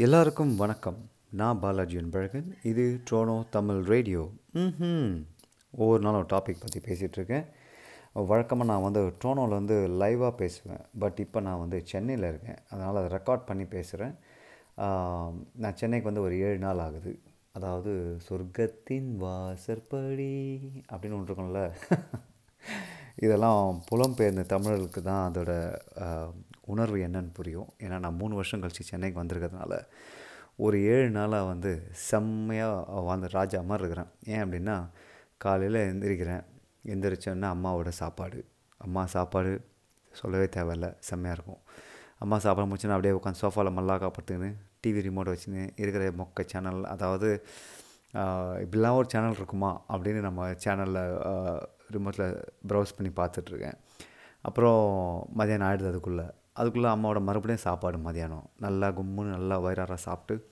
எல்லாருக்கும் வணக்கம். நான் பாலாஜி அன்பழகன். இது ட்ரோனோ தமிழ் ரேடியோ. ம் ஒவ்வொரு நாளும் டாபிக் பற்றி பேசிகிட்ருக்கேன் வழக்கமாக நான் வந்து ட்ரோனோவில் வந்து லைவாக பேசுவேன். பட் இப்போ நான் வந்து சென்னையில் இருக்கேன். அதனால் அதை ரெக்கார்ட் பண்ணி பேசுகிறேன் நான் சென்னைக்கு வந்து ஒரு ஏழு நாள் ஆகுது. அதாவது சொர்க்கத்தின் வாசற்படி அப்படின்னு ஒன்று இருக்கும்ல. இதெல்லாம் புலம்பெயர்ந்த தமிழர்களுக்கு தான் அதோட உணர்வு என்னன்னு புரியும். ஏன்னா நான் மூணு வருஷம் கழிச்சு சென்னைக்கு வந்திருக்கிறதுனால ஒரு ஏழு நாளாக வந்து செம்மையாக வாழ்ந்த ராஜா மாதிரி இருக்கிறேன். ஏன் அப்படின்னா காலையில் எந்திரிக்கிறேன். எந்திரிச்சோன்னா அம்மாவோட சாப்பாடு. அம்மா சாப்பாடு சொல்லவே தேவையில்ல. செம்மையாக இருக்கும். அம்மா சாப்பாடு முடிச்சுன்னா அப்படியே உட்காந்து சோஃபாவில் மல்லாக்கா படுத்துக்கின்னு டிவி ரிமோட் வச்சுன்னு இருக்கிற மொக்க சேனல் அதாவது இப்படிலாம் ஒரு சேனல் இருக்குமா அப்படின்னு நம்ம சேனலில் ரிமோட்டில் ப்ரௌஸ் பண்ணி பார்த்துட்ருக்கேன் அப்புறம் மதியானம் ஆகிடுது அதுக்குள்ளே. அதுக்குள்ளே அம்மாவோட மறுபடியும் சாப்பாடு மதியானம். நல்லா கும்முன்னு நல்லா வயிறார சாப்பிட்டு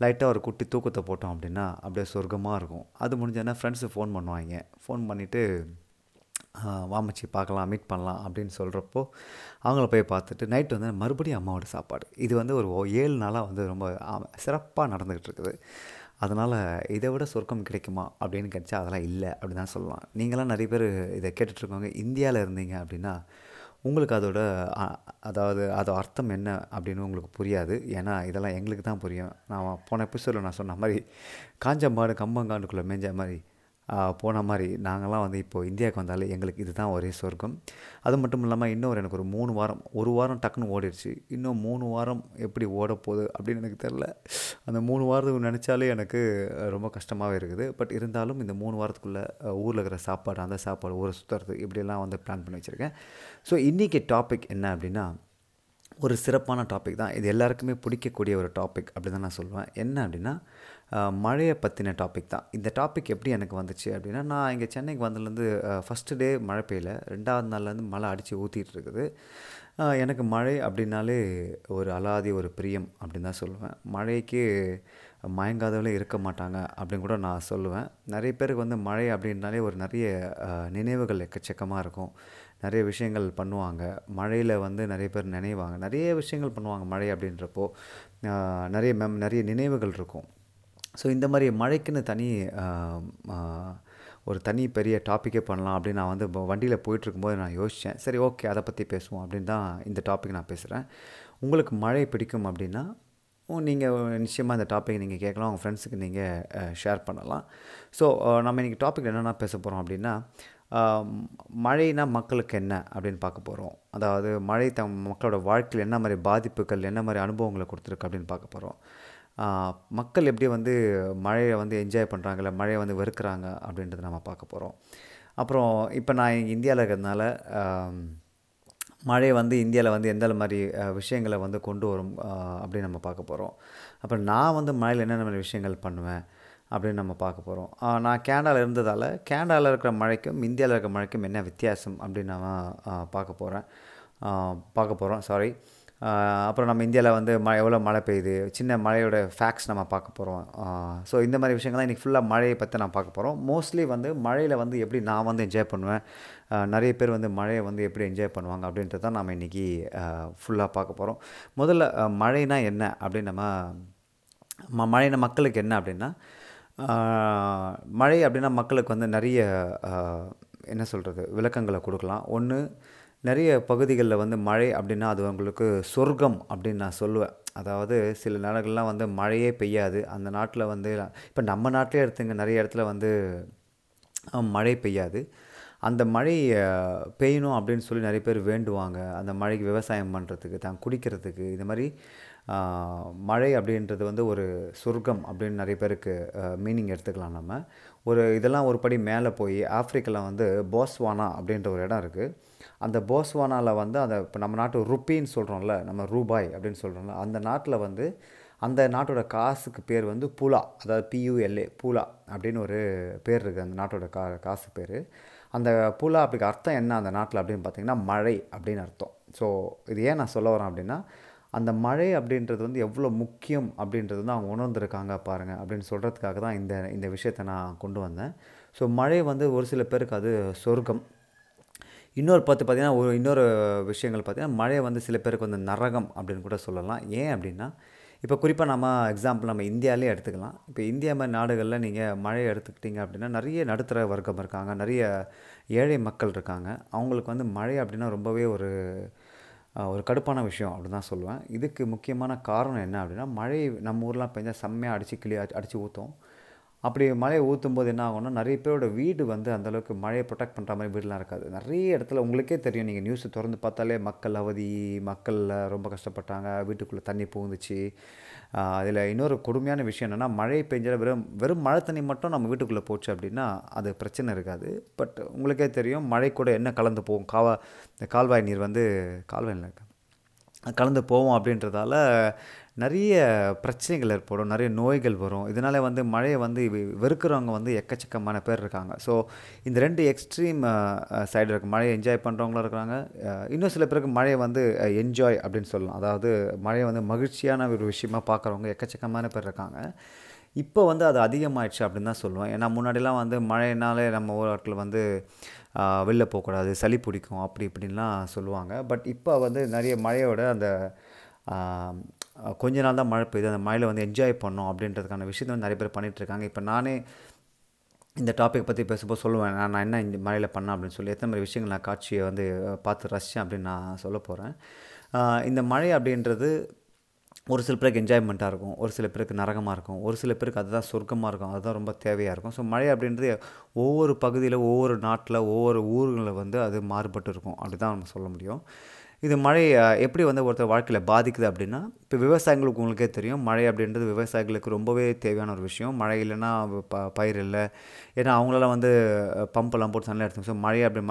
லைட்டாக ஒரு குட்டி தூக்கத்தை போட்டோம் அப்படின்னா அப்படியே சொர்க்கமாக இருக்கும். அது முடிஞ்சோன்னா ஃப்ரெண்ட்ஸு ஃபோன் பண்ணுவாங்க. ஃபோன் பண்ணிவிட்டு வாமச்சி பார்க்கலாம் மீட் பண்ணலாம் அப்படின்னு சொல்கிறப்போ அவங்கள போய் பார்த்துட்டு நைட்டு வந்து மறுபடியும் அம்மாவோட சாப்பாடு. இது வந்து ஒரு ஓ- ஏழு நாளாக வந்து ரொம்ப சிறப்பாக நடந்துக்கிட்டு இருக்குது. அதனால் இதை விட சொர்க்கம் கிடைக்குமா அப்படின்னு கேட்டா அதெல்லாம் இல்லை அப்படின்னு தான் சொல்லலாம். நீங்களாம் நிறைய பேர் இதை கேட்டுட்ருக்கவங்க இந்தியாவில் இருந்தீங்க அப்படின்னா உங்களுக்கு அதோட அதாவது அதோட அர்த்தம் என்ன அப்படின்னு உங்களுக்கு புரியாது. ஏன்னா இதெல்லாம் எங்களுக்கு தான் புரியும். நான் போன எபிசோடில் நான் சொன்ன மாதிரி காஞ்சம்பாடு கம்பங்காண்டுக்குள்ளே மேஞ்ச மாதிரி போன மாதிரி நாங்கள்லாம் வந்து இப்போது இந்தியாவுக்கு வந்தாலே எங்களுக்கு இதுதான் ஒரே சொர்க்கம். அது மட்டும் இல்லாமல் இன்னொரு எனக்கு ஒரு மூணு வாரம் ஒரு வாரம் டக்குன்னு ஓடிடுச்சு. இன்னும் மூணு வாரம் எப்படி ஓட போகுது அப்படின்னு எனக்கு தெரில அந்த மூணு வாரத்துக்கு நினச்சாலே எனக்கு ரொம்ப கஷ்டமாகவே இருக்குது. பட் இருந்தாலும் இந்த மூணு வாரத்துக்குள்ளே ஊரில் இருக்கிற சாப்பாடு அந்த சாப்பாடு ஊரை சுற்றுறது இப்படியெல்லாம் வந்து பிளான் பண்ணி வச்சுருக்கேன். ஸோ இன்றைக்கி டாபிக் என்ன அப்படின்னா ஒரு சிறப்பான டாபிக் தான். இது எல்லாருக்குமே பிடிக்கக்கூடிய ஒரு டாபிக் அப்படி தான் நான் சொல்லுவேன். என்ன அப்படின்னா மழையை பற்றின டாபிக் தான். இந்த டாபிக் எப்படி எனக்கு வந்துச்சு அப்படின்னா நான் இங்கே சென்னைக்கு வந்ததுலேருந்து ஃபஸ்ட்டு டே மழை பெய்யல. ரெண்டாவது நாள்லேருந்து மழை அடித்து ஊற்றிட்டு இருக்குது. எனக்கு மழை அப்படின்னாலே ஒரு அலாதி ஒரு பிரியம் அப்படின்னு தான் சொல்லுவேன். மழைக்கு மயங்காதவளே இருக்க மாட்டாங்க அப்படின்னு கூட நான் சொல்லுவேன். நிறைய பேருக்கு வந்து மழை அப்படின்னாலே ஒரு நிறைய நினைவுகள் எக்கச்சக்கமாக இருக்கும். நிறைய விஷயங்கள் பண்ணுவாங்க. மழையில் வந்து நிறைய பேர் நினைவாங்க. நிறைய விஷயங்கள் பண்ணுவாங்க மழை அப்படின்றப்போ. நிறைய மெம் நிறைய நினைவுகள் இருக்கும். ஸோ இந்த மாதிரி மழைக்குன்னு தனி ஒரு தனி பெரிய டாப்பிக்கே பண்ணலாம் அப்படின்னு நான் வந்து வண்டியில் போயிட்டுருக்கும்போது நான் யோசித்தேன் சரி ஓகே அதை பற்றி பேசுவோம் அப்படின்னு தான் இந்த டாபிக் நான் பேசுகிறேன் உங்களுக்கு மழை பிடிக்கும் அப்படின்னா நீங்கள் நிச்சயமாக இந்த டாபிக் நீங்கள் கேட்கலாம். உங்கள் ஃப்ரெண்ட்ஸுக்கு நீங்கள் ஷேர் பண்ணலாம். ஸோ நம்ம இன்றைக்கி டாபிக் என்னென்ன பேச போகிறோம் அப்படின்னா மழைனா மக்களுக்கு என்ன அப்படின்னு பார்க்க போகிறோம் அதாவது மழை த மக்களோட வாழ்க்கையில் என்ன மாதிரி பாதிப்புகள் என்ன மாதிரி அனுபவங்களை கொடுத்துருக்கு அப்படின்னு பார்க்க போகிறோம் மக்கள் எப்படி வந்து மழையை வந்து என்ஜாய் பண்ணுறாங்கல்ல மழையை வந்து வெறுக்கிறாங்க அப்படின்றத நம்ம பார்க்க போகிறோம் அப்புறம் இப்போ நான் இந்தியாவில் இருக்கிறதுனால மழையை மழை வந்து இந்தியாவில் வந்து எந்த மாதிரி விஷயங்களை வந்து கொண்டு வரும் அப்படின்னு நம்ம பார்க்க போகிறோம் அப்புறம் நான் வந்து மழையில் என்னென்ன மாதிரி விஷயங்கள் பண்ணுவேன்? அப்படின்னு நம்ம பார்க்க போகிறோம் நான் கேனடாவில் இருந்ததால் கேனடாவில் இருக்கிற மழைக்கும் இந்தியாவில் இருக்கிற மழைக்கும் என்ன வித்தியாசம் அப்படின்னு நம்ம பார்க்க போகிறேன் பார்க்க போகிறோம் சாரி அப்புறம் நம்ம இந்தியாவில் வந்து மழை எவ்வளோ மழை பெய்யுது? சின்ன மழையோட ஃபேக்ட்ஸ் நம்ம பார்க்க போகிறோம் ஸோ இந்த மாதிரி விஷயங்கள்லாம் இன்றைக்கி ஃபுல்லாக மழையை பற்றி நான் பார்க்க போகிறோம் மோஸ்ட்லி வந்து மழையில் வந்து எப்படி நான் வந்து என்ஜாய் பண்ணுவேன்? நிறைய பேர் வந்து மழையை வந்து எப்படி என்ஜாய் பண்ணுவாங்க அப்படின்றத தான் நம்ம இன்றைக்கி ஃபுல்லாக பார்க்க போகிறோம் முதல்ல மழைனா என்ன அப்படின்னு நம்ம ம மழைனா மக்களுக்கு என்ன அப்படின்னா மழை அப்படின்னா மக்களுக்கு வந்து நிறைய என்ன சொல்கிறது விளக்கங்களை கொடுக்கலாம். ஒன்று நிறைய பகுதிகளில் வந்து மழை அப்படின்னா அது உங்களுக்கு சொர்க்கம் அப்படின்னு நான் சொல்லுவேன். அதாவது சில நாடுகள்லாம் வந்து மழையே பெய்யாது. அந்த நாட்டில் வந்து இப்போ நம்ம நாட்டிலே எடுத்துங்க நிறைய இடத்துல வந்து மழை பெய்யாது. அந்த மழை பெய்யணும் அப்படின்னு சொல்லி நிறைய பேர் வேண்டுவாங்க. அந்த மழைக்கு விவசாயம் பண்ணுறதுக்கு தான் குடிக்கிறதுக்கு இது மாதிரி மழை அப்படின்றது வந்து ஒரு சொர்க்கம் அப்படின்னு நிறைய பேருக்கு மீனிங் எடுத்துக்கலாம் நம்ம. ஒரு இதெல்லாம் ஒரு படி மேலே போய் ஆஃப்ரிக்காவில் வந்து போஸ்வானா அப்படின்ற ஒரு இடம் இருக்குது அந்த போஸ்வானாவில் வந்து அந்த இப்போ நம்ம நாட்டு ருப்பின்னு சொல்கிறோம்ல நம்ம ரூபாய் அப்படின்னு சொல்கிறோம்ல அந்த நாட்டில் வந்து அந்த நாட்டோட காசுக்கு பேர் வந்து பூலா அதாவது பியூஎல்ஏ பூலா அப்படின்னு ஒரு பேர் இருக்குது அந்த நாட்டோட கா காசு பேர். அந்த பூலா அப்படிக்கு அர்த்தம் என்ன அந்த நாட்டில் அப்படின்னு பார்த்தீங்கன்னா மழை அப்படின்னு அர்த்தம். ஸோ இது ஏன் நான் சொல்ல வரேன் அப்படின்னா அந்த மழை அப்படின்றது வந்து எவ்வளோ முக்கியம் அப்படின்றது வந்து அவங்க உணர்ந்திருக்காங்க பாருங்கள் அப்படின்னு சொல்கிறதுக்காக தான் இந்த இந்த விஷயத்தை நான் கொண்டு வந்தேன். ஸோ மழை வந்து ஒரு சில பேருக்கு அது சொர்க்கம். இன்னொரு பார்த்து பார்த்தீங்கன்னா ஒரு இன்னொரு விஷயங்கள் பார்த்தீங்கன்னா மழை வந்து சில பேருக்கு வந்து நரகம் அப்படின்னு கூட சொல்லலாம். ஏன் அப்படின்னா இப்போ குறிப்பாக நம்ம எக்ஸாம்பிள் நம்ம இந்தியாவிலே எடுத்துக்கலாம். இப்போ இந்தியா மாதிரி நாடுகளில் நீங்கள் மழையை எடுத்துக்கிட்டிங்க அப்படின்னா நிறைய நடுத்தர வர்க்கம் இருக்காங்க நிறைய ஏழை மக்கள் இருக்காங்க. அவங்களுக்கு வந்து மழை அப்படின்னா ரொம்பவே ஒரு ஒரு கடுப்பான விஷயம் அப்படின்னு தான் சொல்லுவேன். இதுக்கு முக்கியமான காரணம் என்ன அப்படின்னா மழை நம்ம ஊர்லாம் பெஞ்சால் செம்மையாக அடித்து கிளி அடித்து ஊற்றும் அப்படி மழையை ஊற்றும் போது என்ன ஆகும்னா நிறைய பேரோட வீடு வந்து அந்தளவுக்கு மழையை ப்ரொடெக்ட் பண்ணுற மாதிரி வீடுலாம் இருக்காது. நிறைய இடத்துல உங்களுக்கே தெரியும் நீங்கள் நியூஸை திறந்து பார்த்தாலே மக்கள் அவதி மக்கள் ரொம்ப கஷ்டப்பட்டாங்க வீட்டுக்குள்ளே தண்ணி புகுந்துச்சு அதில் இன்னொரு கொடுமையான விஷயம் என்னென்னா மழை பெஞ்சால் வெறும் வெறும் மழை தண்ணி மட்டும் நம்ம வீட்டுக்குள்ளே போச்சு அப்படின்னா அது பிரச்சனை இருக்காது. பட் உங்களுக்கே தெரியும் மழை கூட என்ன கலந்து போகும்? காவா இந்த கால்வாய் நீர் வந்து கால்வாயில் கலந்து போவோம் அப்படின்றதால நிறைய பிரச்சனைகள் ஏற்படும் நிறைய நோய்கள் வரும். இதனால் வந்து மழையை வந்து வெறுக்கிறவங்க வந்து எக்கச்சக்கமான பேர் இருக்காங்க. ஸோ இந்த ரெண்டு எக்ஸ்ட்ரீம் சைடு இருக்குது மழையை என்ஜாய் பண்ணுறவங்களும் இருக்கிறாங்க இன்னும் சில பேருக்கு மழையை வந்து என்ஜாய் அப்படின்னு சொல்லலாம். அதாவது மழையை வந்து மகிழ்ச்சியான ஒரு விஷயமா பார்க்குறவங்க எக்கச்சக்கமான பேர் இருக்காங்க. இப்போ வந்து அது அதிகமாயிடுச்சு அப்படின்னு தான் சொல்லுவேன். ஏன்னா முன்னாடிலாம் வந்து மழைனாலே நம்ம ஊராட்டில் வந்து வெளில போகக்கூடாது சளி பிடிக்கும் அப்படி இப்படின்லாம் சொல்லுவாங்க. பட் இப்போ வந்து நிறைய மழையோட அந்த கொஞ்ச நாள் தான் மழை பெய்யுது அந்த மழையில் வந்து என்ஜாய் பண்ணோம் அப்படின்றதுக்கான விஷயத்தை வந்து நிறைய பேர் பண்ணிகிட்ருக்காங்க இருக்காங்க இப்போ நானே இந்த டாபிக் பற்றி பேசும்போது சொல்லுவேன். நான் நான் என்ன இந்த மழையில் பண்ணேன் அப்படின்னு சொல்லி எத்தனை மாதிரி விஷயங்கள் நான் காட்சியை வந்து பார்த்து ரசித்தேன் அப்படின்னு நான் சொல்ல போகிறேன் இந்த மழை அப்படின்றது ஒரு சில பேருக்கு என்ஜாய்மெண்ட்டாக இருக்கும் ஒரு சில பேருக்கு நரகமாக இருக்கும் ஒரு சில பேருக்கு அதுதான் சொர்க்கமாக இருக்கும் அதுதான் ரொம்ப தேவையாக இருக்கும். ஸோ மழை அப்படின்றது ஒவ்வொரு பகுதியில் ஒவ்வொரு நாட்டில் ஒவ்வொரு ஊர்களில் வந்து அது மாறுபட்டு இருக்கும். அப்படி தான் நம்ம சொல்ல முடியும். இது மழை எப்படி வந்து ஒருத்தர் வாழ்க்கையில் பாதிக்குது அப்படின்னா இப்போ விவசாயிகளுக்கு உங்களுக்கே தெரியும் மழை அப்படின்றது விவசாயிகளுக்கு ரொம்பவே தேவையான ஒரு விஷயம். மழை இல்லைன்னா ப பயிர் இல்லை. ஏன்னா அவங்களால வந்து பம்பெல்லாம் போட்டு தண்ணியில் எடுத்து ஸோ மழை அப்படி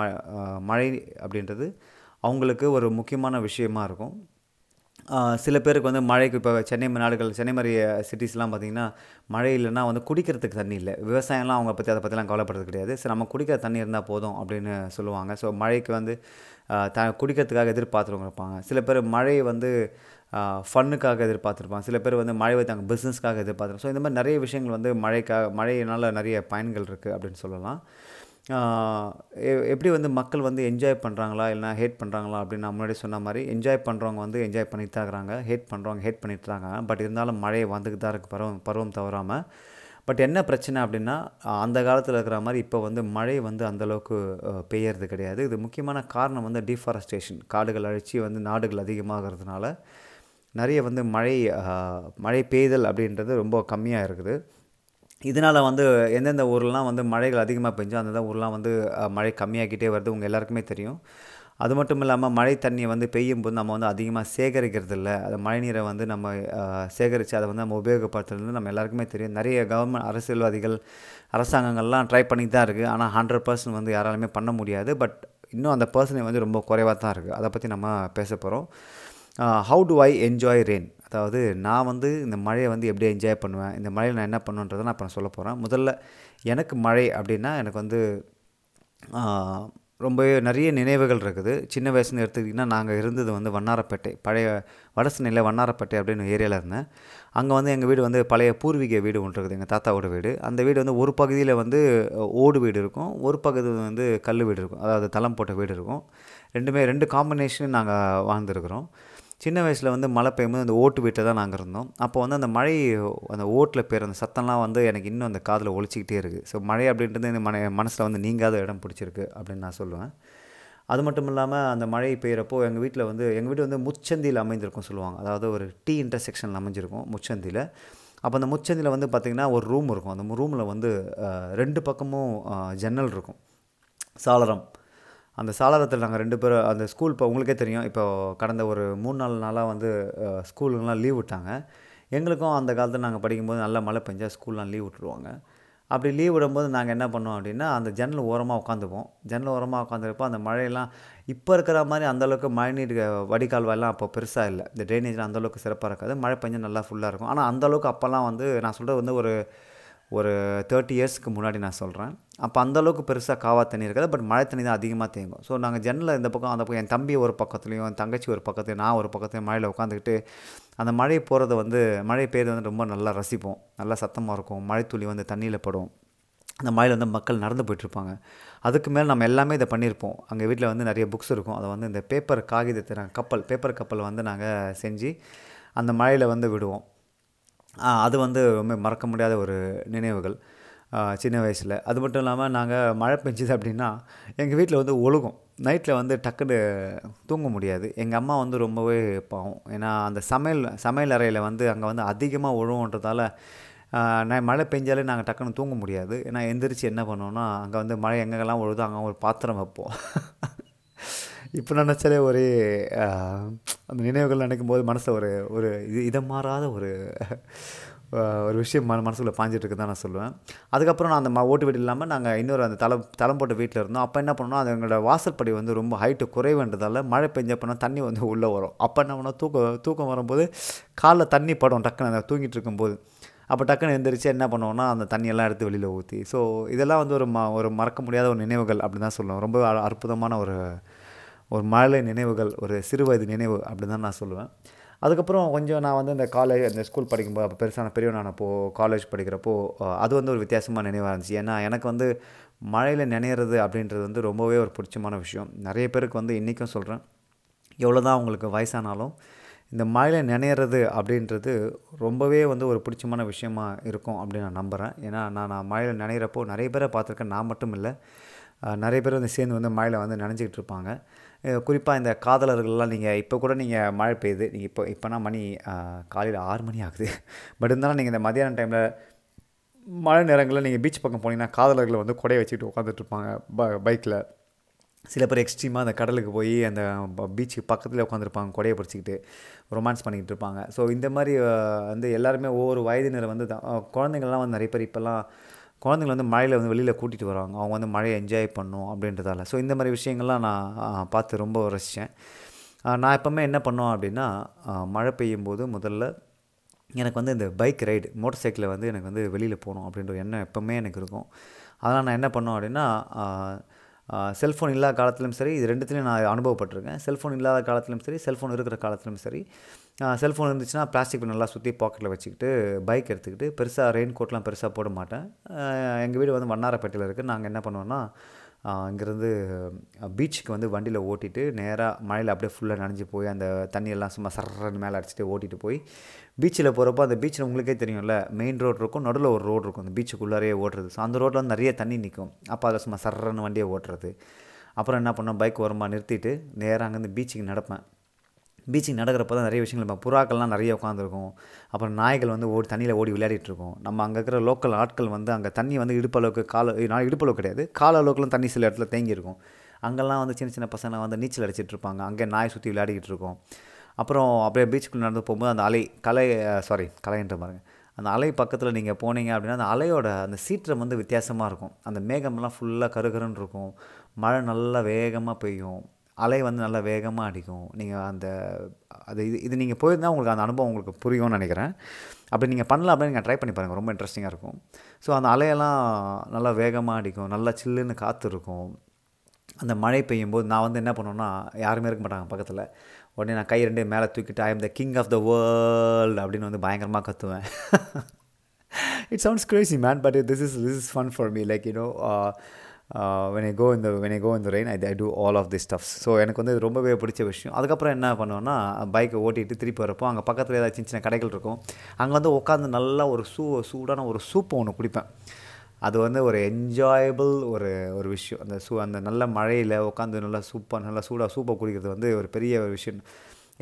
மழை அப்படின்றது அவங்களுக்கு ஒரு முக்கியமான விஷயமா இருக்கும். சில பேருக்கு வந்து மழைக்கு இப்போ சென்னை நாடுகள் சென்னை மாதிரி சிட்டிஸ்லாம் பார்த்திங்கன்னா மழை இல்லைன்னா வந்து குடிக்கிறதுக்கு தண்ணி இல்லை. விவசாயம்லாம் அவங்க பற்றி அதை பற்றிலாம் கவலைப்படுறது கிடையாது. சரி நம்ம குடிக்கிற தண்ணி இருந்தால் போதும் அப்படின்னு சொல்லுவாங்க. ஸோ மழைக்கு வந்து த குடிக்கிறதுக்காக எதிர்பார்த்துருவங்க இருப்பாங்க. சில பேர் மழையை வந்து ஃபன்னுக்காக எதிர்பார்த்துருப்பாங்க. சில பேர் வந்து மழை வைத்தாங்க பிஸ்னஸ்க்காக எதிர்பார்த்துருப்பாங்க. ஸோ இந்த மாதிரி நிறைய விஷயங்கள் வந்து மழைக்காக மழையினால் நிறைய பயன்கள் இருக்குது அப்படின்னு சொல்லலாம். எப்படி வந்து மக்கள் வந்து என்ஜாய் பண்ணுறாங்களா இல்லைனா ஹேட் பண்ணுறாங்களா அப்படின்னு நான் முன்னாடி சொன்ன மாதிரி என்ஜாய் பண்ணுறவங்க வந்து என்ஜாய் பண்ணிட்டு தான் இருக்கிறாங்க ஹேட் பண்ணுறவங்க ஹேட் பண்ணிட்டு இருக்காங்க. பட் இருந்தாலும் மழை வந்துக்கிட்டு தான் இருக்குது பருவம் பருவம் தவறாமல் பட் என்ன பிரச்சனை அப்படின்னா அந்த காலத்தில் இருக்கிற மாதிரி இப்போ வந்து மழை வந்து அந்தளவுக்கு பெய்யறது கிடையாது. இது முக்கியமான காரணம் வந்து டிஃபாரஸ்டேஷன் காடுகள் அழித்து வந்து நாடுகள் அதிகமாகிறதுனால நிறைய வந்து மழை மழை பெய்தல் அப்படின்றது ரொம்ப கம்மியாக இருக்குது. இதனால் வந்து எந்தெந்த ஊர்லாம் வந்து மழைகள் அதிகமாக பெஞ்சோ அந்தந்த ஊர்லாம் வந்து மழை கம்மியாகிட்டே வருது உங்கள் எல்லாருக்குமே தெரியும். அது மட்டும் இல்லாமல் மழை தண்ணியை வந்து பெய்யும் போது நம்ம வந்து அதிகமாக சேகரிக்கிறது இல்லை அது மழை நீரை வந்து நம்ம சேகரித்து அதை வந்து நம்ம உபயோகப்படுத்துறது நம்ம எல்லாருக்குமே தெரியும். நிறைய கவர்மெண்ட் அரசியல்வாதிகள் அரசாங்கங்கள்லாம் ட்ரை பண்ணிட்டு தான் இருக்குது ஆனால் ஹண்ட்ரட் பர்சன்ட் வந்து யாராலுமே பண்ண முடியாது. பட் இன்னும் அந்த பர்சனை வந்து ரொம்ப குறைவாக தான் இருக்குது அதை பற்றி நம்ம பேச போகிறோம் how do I enjoy rain அதாவது நான் வந்து இந்த மழையை வந்து எப்படி என்ஜாய் பண்ணுவேன் இந்த மழையில் நான் என்ன பண்ணுன்றதை நான் இப்போ நான் சொல்ல போகிறேன் முதல்ல எனக்கு மழை அப்படின்னா எனக்கு வந்து ரொம்பவே நிறைய நினைவுகள் இருக்குது. சின்ன வயசுன்னு எடுத்துக்கிட்டிங்கன்னா நாங்கள் இருந்தது வந்து வண்ணாரப்பேட்டை பழைய வடசென்னையில் வண்ணாரப்பேட்டை அப்படின்னு ஏரியாவில் இருந்தேன். அங்கே வந்து எங்கள் வீடு வந்து பழைய பூர்வீக வீடு ஒன்று இருக்குது எங்கள் தாத்தாவோட வீடு. அந்த வீடு வந்து ஒரு பகுதியில் வந்து ஓடு வீடு இருக்கும் ஒரு பகுதி வந்து கல் வீடு இருக்கும். அதாவது தளம் போட்ட வீடு இருக்கும். ரெண்டுமே ரெண்டு காம்பினேஷன் நாங்கள் வாழ்ந்துருக்குறோம். சின்ன வயசில் வந்து மழை பெய்யும்போது அந்த ஓட்டு வீட்டில் தான் நாங்கள் இருந்தோம். அப்போ வந்து அந்த மழை அந்த ஓட்டில் பெய்கிற அந்த சத்தம்லாம் வந்து எனக்கு இன்னும் அந்த காதில் ஒழிச்சிக்கிட்டே இருக்குது ஸோ மழை அப்படின்றது இந்த மன மனசில் வந்து நீங்காத இடம் பிடிச்சிருக்கு அப்படின்னு நான் சொல்லுவேன். அது மட்டும் இல்லாமல் அந்த மழை பெய்கிறப்போ எங்கள் வீட்டில் வந்து எங்கள் வீடு வந்து முச்சந்தியில் அமைந்திருக்கும் சொல்லுவாங்க. அதாவது ஒரு டீ இன்டர்செக்ஷனில் அமைஞ்சிருக்கும் முச்சந்தியில். அப்போ அந்த முச்சந்தியில் வந்து பார்த்திங்கன்னா ஒரு ரூம் இருக்கும். அந்த ரூமில் வந்து ரெண்டு பக்கமும் ஜன்னல் இருக்கும். சாளரம். அந்த சாளரத்தில் நாங்கள் ரெண்டு பேரும் அந்த ஸ்கூல் இப்போ உங்களுக்கே தெரியும் இப்போ கடந்த ஒரு மூணு நாலு நாளாக வந்து ஸ்கூலுங்கெலாம் லீவ் விட்டாங்க. எங்களுக்கும் அந்த காலத்தில் நாங்கள் படிக்கும்போது நல்லா மழை பெஞ்சால் ஸ்கூல்லாம் லீவ் விட்டுருவாங்க. அப்படி லீவ் விடும்போது நாங்கள் என்ன பண்ணோம் அப்படின்னா அந்த ஜன்னல் ஓரமாக உட்காந்துப்போம். ஜன்னல் ஓரமாக உட்காந்துருப்போம் அந்த மழையெல்லாம் இப்போ இருக்கிற மாதிரி அந்தளவுக்கு மழைநீர் வடிகால்வாயெல்லாம் அப்போ பெருசாக இல்லை. இந்த ட்ரைனேஜ்லாம் அந்தளவுக்கு சிறப்பாக இருக்காது. மழை பெஞ்சால் நல்லா ஃபுல்லாக இருக்கும். ஆனால் அந்தளவுக்கு அப்போல்லாம் வந்து நான் சொல்கிறது வந்து ஒரு ஒரு தேர்ட்டி இயர்ஸ்க்கு முன்னாடி நான் சொல்கிறேன் அப்போ அந்தளவுக்கு பெருசாக காவா தண்ணி இருக்காது பட் மழை தண்ணி தான் அதிகமாக தேங்கும். ஸோ நாங்கள் ஜன்னலில் இந்த பக்கம் அந்த பக்கம் என் தம்பி ஒரு பக்கத்துலேயும் என் தங்கச்சி ஒரு பக்கத்துலையும் நான் ஒரு பக்கத்துலையும் மழையில் உட்காந்துக்கிட்டு அந்த மழை போகிறத வந்து மழை பெய்யறது வந்து ரொம்ப நல்லா ரசிப்போம். நல்லா சத்தமாக இருக்கும். மழை துளி வந்து தண்ணியில் படும். அந்த மழையில் வந்து மக்கள் நடந்து போயிட்டுருப்பாங்க அதுக்கு மேலே நம்ம எல்லாமே இதை பண்ணியிருப்போம். அங்கே வீட்டில் வந்து நிறைய புக்ஸ் இருக்கும். அதை வந்து இந்த பேப்பர் காகிதத்தை நாங்கள் கப்பல் பேப்பர் கப்பல் வந்து நாங்கள் செஞ்சு அந்த மழையில் வந்து விடுவோம். அது வந்து ரொம்ப மறக்க முடியாத ஒரு நினைவுகள் சின்ன வயசில். அது மட்டும் இல்லாமல் நாங்கள் மழை பெஞ்சுது அப்படின்னா எங்கள் வீட்டில் வந்து ஒழுகும். நைட்டில் வந்து டக்குன்னு தூங்க முடியாது. எங்கள் அம்மா வந்து ரொம்பவே பாவம். ஏன்னா அந்த சமையல் சமையல் அறையில் வந்து அங்கே வந்து அதிகமாக ஒழுகுன்றதால நான் மழை பெஞ்சாலே நாங்கள் டக்குன்னு தூங்க முடியாது. ஏன்னா எந்திரிச்சு என்ன பண்ணுவோன்னா அங்கே வந்து மழை எங்கெங்கெல்லாம் ஒழுதோ அங்கே ஒரு பாத்திரம் வைப்போம். இப்போ நினச்சாலே ஒரே அந்த நினைவுகள் நினைக்கும் போது மனசில் ஒரு ஒரு இது இதை மாறாத ஒரு ஒரு விஷயம் மன மனசுக்குள்ளே பாஞ்சிட்டு தான் நான் சொல்லுவேன். அதுக்கப்புறம் நான் அந்த ம ஓட்டு வீடு இல்லாமல் நாங்கள் இன்னொரு அந்த தளம் தளம் போட்ட வீட்டில் இருந்தோம். அப்போ என்ன பண்ணோம் அது எங்களோட வாசல்படி வந்து ரொம்ப ஹைட்டு குறைவுன்றதால மழை பெஞ்சப்போனா தண்ணி வந்து உள்ளே வரும். அப்போ என்ன பண்ணோம் தூக்கம் தூக்கம் வரும்போது காலில் தண்ணி படும் டக்குன்னு அந்த தூங்கிட்டு இருக்கும்போது. அப்போ டக்குன்னு எழுந்திரிச்சு என்ன பண்ணுவோன்னா அந்த தண்ணியெல்லாம் எடுத்து வெளியில் ஊற்றி ஸோ இதெல்லாம் வந்து ஒரு ம ஒரு மறக்க முடியாத ஒரு நினைவுகள் அப்படின்னு தான் சொல்லுவோம் ரொம்ப அற்புதமான ஒரு ஒரு மழை நினைவுகள் ஒரு சிறு வயது நினைவு அப்படின்னு தான் நான் சொல்லுவேன். அதுக்கப்புறம் கொஞ்சம் நான் வந்து இந்த காலேஜ் இந்த ஸ்கூல் படிக்கும்போது அப்போ பெருசான பெரியவனானப்போ காலேஜ் படிக்கிறப்போ அது வந்து ஒரு வித்தியாசமான நினைவாக இருந்துச்சு. ஏன்னா எனக்கு வந்து மழையில் நினைறது அப்படின்றது வந்து ரொம்பவே ஒரு பிடிச்சமான விஷயம். நிறைய பேருக்கு வந்து இன்றைக்கும் சொல்கிறேன் எவ்வளோ தான் அவங்களுக்கு வயசானாலும் இந்த மழையில் நினைறது அப்படின்றது ரொம்பவே வந்து ஒரு பிடிச்சமான விஷயமா இருக்கும் அப்படின்னு நான் நம்புகிறேன் ஏன்னா நான் நான் மழையில் நினைகிறப்போ நிறைய பேரை பார்த்துருக்கேன். நான் மட்டும் இல்லை. நிறைய பேர் வந்து சேர்ந்து வந்து மழையில் வந்து நினைஞ்சிக்கிட்டு இருப்பாங்க. குறிப்பாக இந்த காதலர்கள்லாம் நீங்கள் இப்போ கூட நீங்கள் மழை பெய்யுது. நீங்கள் இப்போ இப்போனா மணி காலையில் ஆறு மணி ஆகுது. பட் இருந்தாலும் நீங்கள் இந்த மதியான டைமில் மழை நேரங்களில் நீங்கள் பீச் பக்கம் போனீங்கன்னா காதலர்களை வந்து கொடையை வச்சுக்கிட்டு உட்காந்துட்ருப்பாங்க ப பைக்கில் சில பேர் எக்ஸ்ட்ரீமாக அந்த கடலுக்கு போய் அந்த பீச்சுக்கு பக்கத்தில் உட்காந்துருப்பாங்க கொடையை பிடிச்சிக்கிட்டு. ரொமான்ஸ் பண்ணிக்கிட்டு இருப்பாங்க. ஸோ இந்த மாதிரி வந்து எல்லாருமே ஒவ்வொரு வயதினர் வந்து குழந்தைங்கள்லாம் வந்து நிறைய பேர் இப்போல்லாம் குழந்தைங்கள வந்து மழையில் வந்து வெளியில் கூட்டிகிட்டு வராங்க அவங்க வந்து மழையை என்ஜாய் பண்ணும் அப்படின்றதால. ஸோ இந்த மாதிரி விஷயங்கள்லாம் நான் பார்த்து ரொம்ப ரசித்தேன் நான் எப்போவுமே என்ன பண்ணோம் அப்படின்னா மழை பெய்யும் போது முதல்ல எனக்கு வந்து இந்த பைக் ரைடு மோட்டர் சைக்கிளில் வந்து எனக்கு வந்து வெளியில் போகணும் அப்படின்ற எண்ணம் எப்போவுமே எனக்கு இருக்கும். அதனால் நான் என்ன பண்ணோம் அப்படின்னா செல்ஃபோன் இல்லாத காலத்திலும் சரி இது ரெண்டுத்துலையும் நான் அனுபவப்பட்டிருக்கேன். செல்ஃபோன் இல்லாத காலத்துலையும் சரி செல்ஃபோன் இருக்கிற காலத்திலும் சரி செல்ஃபோன் இருந்துச்சுன்னா பிளாஸ்டிக் நல்லா சுற்றி பாக்கெட்டில் வச்சுக்கிட்டு பைக் எடுத்துக்கிட்டு பெருசாக ரெயின் கோட்லாம் பெருசாக போட மாட்டேன். எங்கள் வீடு வந்து வண்ணாரப்பேட்டையில் இருக்குது நாங்கள் என்ன பண்ணுவோன்னா இங்கேருந்து பீச்சுக்கு வந்து வண்டியில் ஓட்டிட்டு நேராக மழையில் அப்படியே ஃபுல்லாக நனைஞ்சு போய் அந்த தண்ணியெல்லாம் சும்மா சரன்னு மேலே அடிச்சுட்டு ஓட்டிகிட்டு போய் பீச்சில் போகிறப்போ அந்த பீச்சில் உங்களுக்கே தெரியும்ல மெயின் ரோடு இருக்கும் நடுவில் ஒரு ரோடு இருக்கும். அந்த பீச்சுக்குள்ளாரே ஓட்டுறது. ஸோ அந்த ரோட்டில் வந்து நிறைய தண்ணி நிற்கும் அப்போ அதில் சும்மா சரன்னு வண்டியை ஓட்டுறது. அப்புறம் என்ன பண்ணோம் பைக் ஓரமாக நிறுத்திட்டு நேராக அங்கேருந்து பீச்சுக்கு நடப்பேன். பீச்சிங் நடக்கிறப்ப தான் நிறைய விஷயங்கள் இப்போ புறாக்கள்லாம் நிறைய உட்காந்துருக்கும் அப்புறம் நாய்கள் வந்து ஓடி தண்ணியில் ஓடி விளையாடிட்டு இருக்கும். நம்ம அங்கே இருக்கிற லோக்கல் ஆட்கள் வந்து அங்கே தண்ணி வந்து இடுப்பளவுக்கு கால நான் இடுப்பளவு கிடையாது கால அளவுக்குலாம் தண்ணி சில இடத்துல தேங்கியிருக்கும். அங்கெல்லாம் வந்து சின்ன சின்ன பசங்க வந்து நீச்சல் அடிச்சிட்டு இருப்பாங்க. அங்கே நாய் சுற்றி விளையாடிக்கிட்டு இருக்கும். அப்புறம் அப்படியே பீச்சுக்குள்ளே நடந்து போகும்போது அந்த அலை கலை சாரி கலைன்ற பாருங்கள் அந்த அலை பக்கத்தில் நீங்கள் போனீங்க அப்படின்னா அந்த அலையோட அந்த சீற்றம் வந்து வித்தியாசமாக இருக்கும். அந்த மேகம்லாம் ஃபுல்லாக கருகருன்னு இருக்கும். மழை நல்லா வேகமாக பெய்யும். அலை வந்து நல்லா வேகமாக அடிக்கும். நீங்கள் அந்த அது இது இது நீங்கள் போயிருந்தால் உங்களுக்கு அந்த அனுபவம் உங்களுக்கு புரியும்னு நினைக்கிறேன். அப்படி நீங்கள் பண்ணலாம் அப்படின்னு நீங்கள் ட்ரை பண்ணி பாருங்கள் ரொம்ப இன்ட்ரெஸ்டிங்காக இருக்கும். ஸோ அந்த அலையெல்லாம் நல்லா வேகமாக அடிக்கும். நல்லா சில்லுன்னு காற்று இருக்கும். அந்த மழை பெய்யும் போது நான் வந்து என்ன பண்ணுவேன்னா யாருமே இருக்க மாட்டாங்க பக்கத்தில். உடனே நான் கை ரெண்டு மேலே தூக்கிட்டு I am the king of the world அப்படின்னு வந்து பயங்கரமாக கத்துவேன். It sounds crazy man but this is this is fun for me like you know when I go இந்த வென் ஐ கோ இந்த rain I I do all of the stuffs so எனக்கு வந்து ரொம்பவே பிடிச்ச விஷயம். அதுக்கப்புறம் என்ன பண்ணுவேன்னா பைக்கை ஓட்டிட்டு திருப்பி வரப்போ அங்கே பக்கத்தில் ஏதாவது சின்ன சின்ன கடைகள் இருக்கும். அங்கே வந்து உட்காந்து நல்லா ஒரு சூ சூடான ஒரு சூப்பை ஒன்று குடிப்பேன். அது வந்து ஒரு என்ஜாயபிள் ஒரு ஒரு விஷயம். அந்த சூ அந்த நல்ல மழையில் உட்காந்து நல்லா சூப்பாக நல்லா சூடாக சூப்பை குடிக்கிறது வந்து ஒரு பெரிய ஒரு விஷயம்.